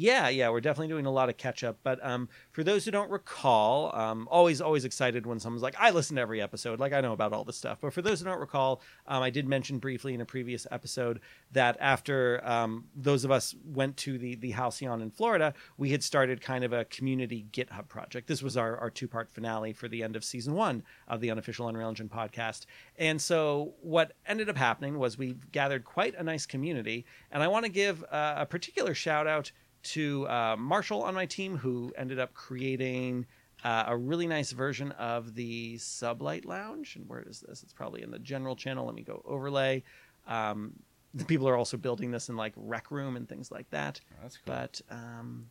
Yeah, yeah, we're definitely doing a lot of catch up. But um, for those who don't recall, um, always, always excited when someone's like, "I listen to every episode," like I know about all this stuff. But for those who don't recall, um, I did mention briefly in a previous episode that after um, those of us went to the the Halcyon in Florida, we had started kind of a community GitHub project. This was our our two part finale for the end of season one of the unofficial Unreal Engine podcast. And so what ended up happening was we gathered quite a nice community, and I want to give uh, a particular shout out to uh, Marshall on my team, who ended up creating uh, a really nice version of the Sublight Lounge. And where is this? It's probably in the general channel. Let me go overlay. Um, the people are also building this in like Rec Room and things like that. That's cool. But um,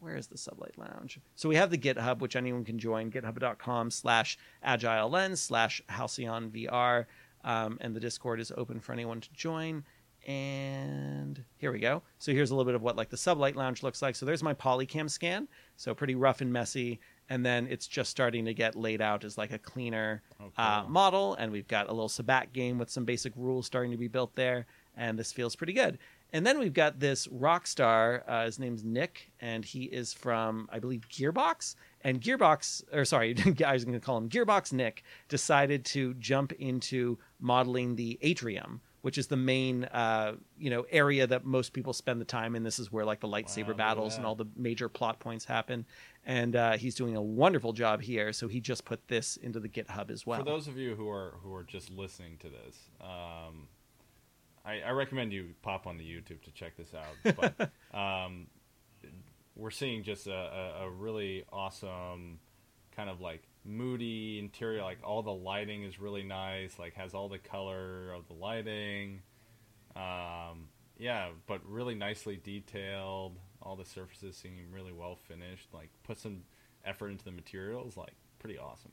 where is the Sublight Lounge? So we have the GitHub, which anyone can join, github.com slash agile lens slash halcyon VR. Um, and the Discord is open for anyone to join. And here we go. So here's a little bit of what like the Sublight Lounge looks like. So there's my Polycam scan. So pretty rough and messy. And then it's just starting to get laid out as like a cleaner Oh, uh, model. And we've got a little sabacc game with some basic rules starting to be built there. And this feels pretty good. And then we've got this rock star. Uh, his name's Nick, and he is from, I believe, Gearbox. And Gearbox, or sorry, I was going to call him Gearbox Nick, decided to jump into modeling the atrium, which is the main, uh, you know, area that most people spend the time in. This is where like the lightsaber Wow, battles and all the major plot points happen. And uh, he's doing a wonderful job here. So he just put this into the GitHub as well. For those of you who are who are just listening to this, um, I, I recommend you pop on the YouTube to check this out. But um, we're seeing just a, a, a really awesome kind of like moody interior. Like all the lighting is really nice. Like has all the color of the lighting. Um, yeah, but really nicely detailed. All the surfaces seem really well finished. Like put some effort into the materials. Like pretty awesome.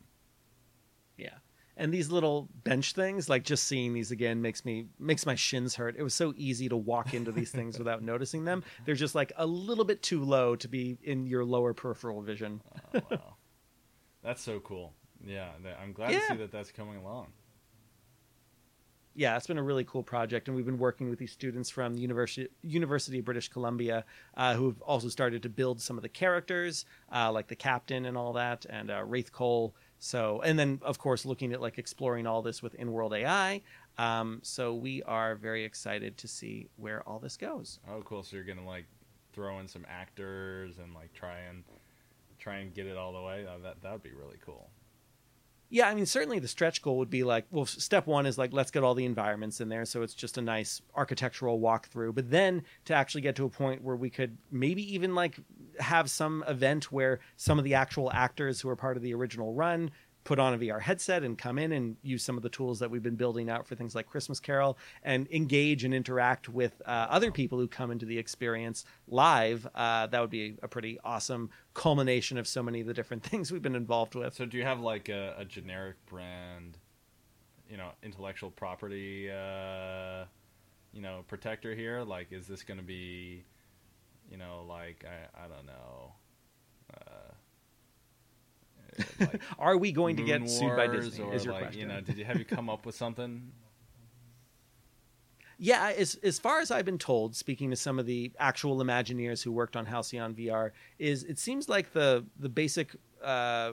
Yeah. And these little bench things, like just seeing these again makes me makes my shins hurt. It was so easy to walk into these things without noticing them. They're just like a little bit too low to be in your lower peripheral vision. Oh, wow. That's so cool. Yeah, I'm glad to see that that's coming along. Yeah, it's been a really cool project, and we've been working with these students from the University University of British Columbia, uh, who've also started to build some of the characters, uh, like the captain and all that, and uh, Raithe Kole. So, and then of course looking at like exploring all this with Inworld AI. Um, so we are very excited to see where all this goes. Oh, cool. So you're gonna like throw in some actors and like try and try and get it all the way. Uh, that that would be really cool. Yeah, I mean, certainly the stretch goal would be like, well, step one is like, let's get all the environments in there. So it's just a nice architectural walkthrough. But then to actually get to a point where we could maybe even like have some event where some of the actual actors who are part of the original run put on a VR headset and come in and use some of the tools that we've been building out for things like Christmas Carol and engage and interact with uh, other people who come into the experience live. Uh, that would be a pretty awesome culmination of so many of the different things we've been involved with. So do you have like a, a generic brand, you know, intellectual property, uh, you know, protector here? Like, is this going to be, you know, like I I don't know. Uh, like Are we going to get sued by Disney? Or Is your like, question? You know, did you have you come up with something? Yeah, as as far as I've been told, speaking to some of the actual Imagineers who worked on Halcyon VR, is it seems like the the basic uh,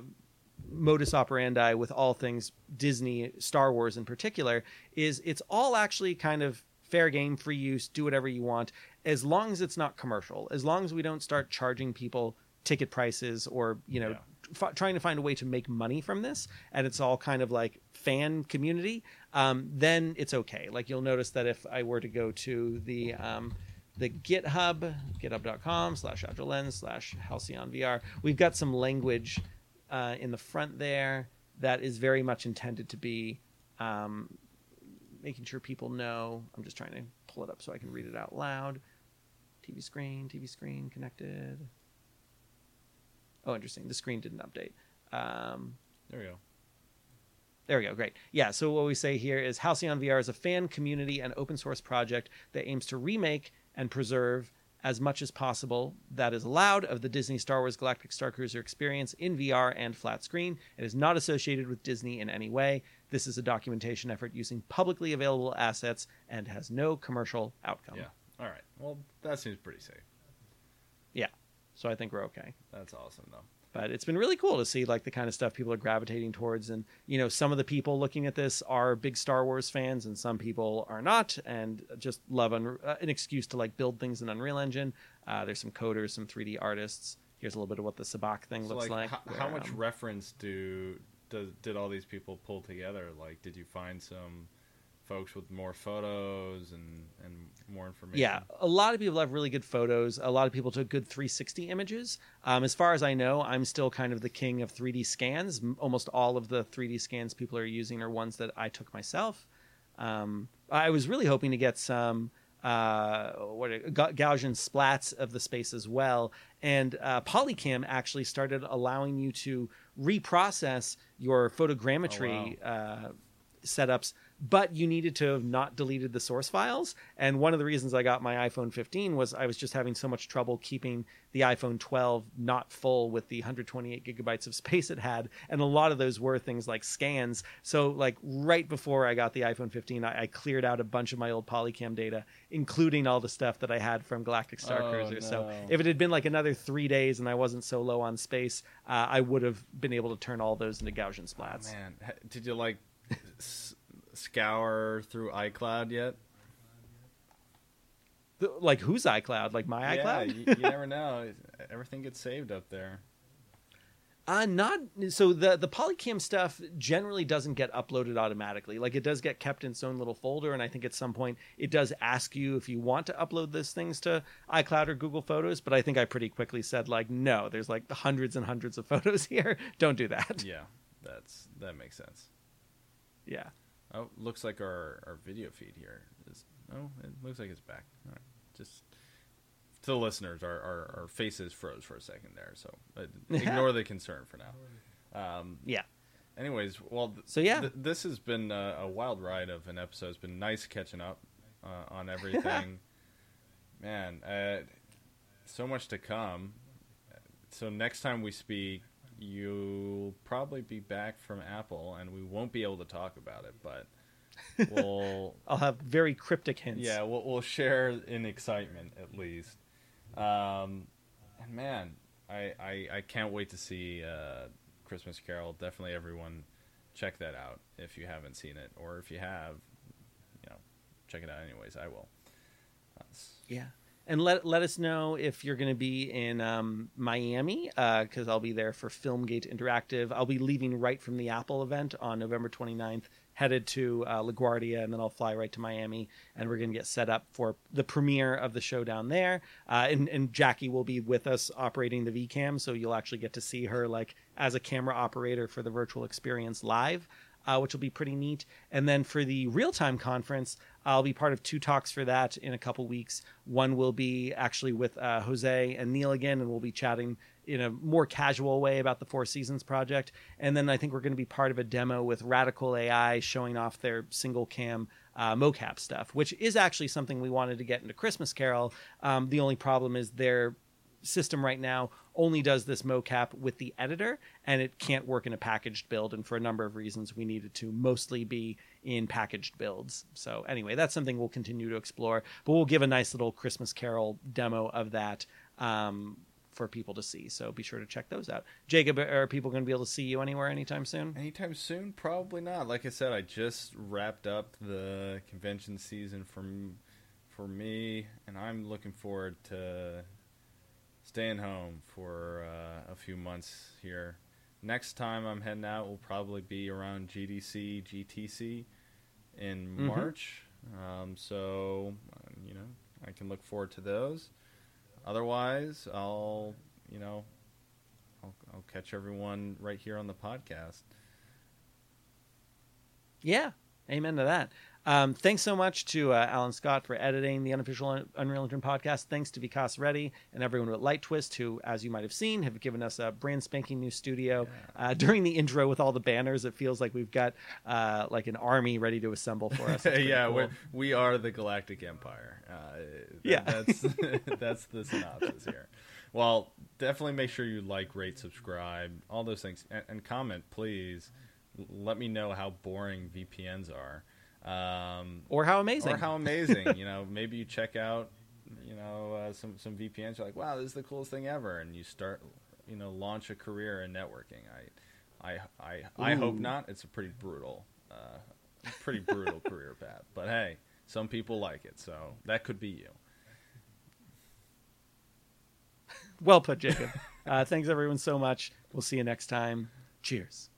modus operandi with all things Disney, Star Wars in particular, is it's all actually kind of fair game, free use, do whatever you want, as long as it's not commercial, as long as we don't start charging people ticket prices or you know Yeah. F- trying to find a way to make money from this and it's all kind of like fan community um, then it's okay. Like you'll notice that if i were to go to the um, the github github.com slash agile lens slash halcyon vr we've got some language uh, in the front there that is very much intended to be um, making sure people know. I'm just trying to pull it up so i can read it out loud. Tv screen tv screen connected Oh, interesting. The screen didn't update. Um, There we go. there we go. Great. Yeah. So what we say here is Halcyon VR is a fan community and open source project that aims to remake and preserve as much as possible that is allowed of the Disney Star Wars Galactic Starcruiser experience in VR and flat screen. It is not associated with Disney in any way. This is a documentation effort using publicly available assets and has no commercial outcome. Yeah. All right. Well, that seems pretty safe. So I think we're okay. That's awesome, though. but it's been really cool to see like the kind of stuff people are gravitating towards and you know some of the people looking at this are big star wars fans and some people are not and just love un- uh, an excuse to like build things in unreal engine uh, there's some coders some 3d artists here's a little bit of what the sabacc thing So, looks like, how, how where, much um, reference do does did all these people pull together? Like, did you find some folks with more photos and and more information? Yeah, a lot of people have really good photos. A lot of people took good 360 images. Um, as far as I know, I'm still kind of the king of 3D scans. Almost all of the 3D scans people are using are ones that I took myself. Um, I was really hoping to get some uh, what Ga- Gaussian splats of the space as well. And uh, Polycam actually started allowing you to reprocess your photogrammetry uh, setups but you needed to have not deleted the source files. And one of the reasons I got my iPhone 15 was I was just having so much trouble keeping the iPhone 12 not full with the 128 gigabytes of space it had. And a lot of those were things like scans. So, like, right before I got the iPhone 15, I, I cleared out a bunch of my old Polycam data, including all the stuff that I had from Galactic Star Oh, Cruiser. So, if it had been like another three days and I wasn't so low on space, uh, I would have been able to turn all those into Gaussian splats. Man, did you like scour through iCloud yet? Like, whose iCloud? Like my Yeah, iCloud? you, you never know. Everything gets saved up there. Uh, not so the the Polycam stuff generally doesn't get uploaded automatically. Like it does get kept in its own little folder, and I think at some point it does ask you if you want to upload those things to iCloud or Google Photos. But I think I pretty quickly said like, no, there's like hundreds and hundreds of photos here. Don't do that. Yeah, that's that makes sense. Yeah. Oh, looks like our, our video feed here is. Oh, it looks like it's back. All right, just to the listeners, our, our, our faces froze for a second there, so uh, ignore the concern for now. Um, Yeah. anyways, well, th- So, yeah. th- this has been a, a wild ride of an episode. It's been nice catching up uh, on everything. Man, uh, so much to come. So next time we speak, you'll probably be back from Apple, and we won't be able to talk about it, but we'll I'll have very cryptic hints. yeah we'll, we'll share in excitement at least. Um, and man, I, I I can't wait to see uh, Christmas Carol. Definitely, everyone check that out if you haven't seen it, or if you have, you know, check it out anyways. I will. That's- Yeah. And let let us know if you're going to be in um, Miami because I'll be there for Filmgate Interactive. I'll be leaving right from the Apple event on November 29th, headed to uh, LaGuardia, and then I'll fly right to Miami, and we're going to get set up for the premiere of the show down there. Uh, and, and Jackie will be with us operating the VCam, so you'll actually get to see her like as a camera operator for the virtual experience live uh, which will be pretty neat. And then for the real time conference, I'll be part of two talks for that in a couple weeks. One will be actually with uh, Jose and Neil again, and we'll be chatting in a more casual way about the Four Seasons project. And then I think we're going to be part of a demo with Radical AI showing off their single cam uh, mocap stuff, which is actually something we wanted to get into Christmas Carol. Um, the only problem is their system right now only does this mocap with the editor and it can't work in a packaged build and for a number of reasons we needed to mostly be in packaged builds so anyway that's something we'll continue to explore but we'll give a nice little christmas carol demo of that um, for people to see so be sure to check those out jacob are people going to be able to see you anywhere anytime soon Anytime soon? Probably not. Like I said, I just wrapped up the convention season for for me, and I'm looking forward to staying home for uh, a few months here. Next time I'm heading out will probably be around GDC, GTC in Mhm. March. Um, so, you know, I can look forward to those. Otherwise, I'll, you know, I'll, I'll catch everyone right here on the podcast. Yeah, amen to that. Um, thanks so much to uh, Alan Scott for editing the unofficial Unreal Engine podcast. Thanks to Vikas Reddy and everyone at Light Twist, who, as you might have seen, have given us a brand spanking new studio. Uh, during the intro with all the banners, it feels like we've got uh, like an army ready to assemble for us. Yeah, cool. we're, we are the Galactic Empire. Uh, Yeah. that's that's the synopsis here. Well, definitely make sure you like, rate, subscribe, all those things, and, and comment, please. Let me know how boring VPNs are, um, or how amazing. or how amazing. you know, maybe you check out, you know, uh, some some VPNs. You're like, wow, this is the coolest thing ever, and you start, you know, launch a career in networking. I, I, I, I hope not. It's a pretty brutal, uh, pretty brutal career path. But hey, some people like it, so that could be you. well put, Jacob. uh, thanks everyone so much. We'll see you next time. Cheers.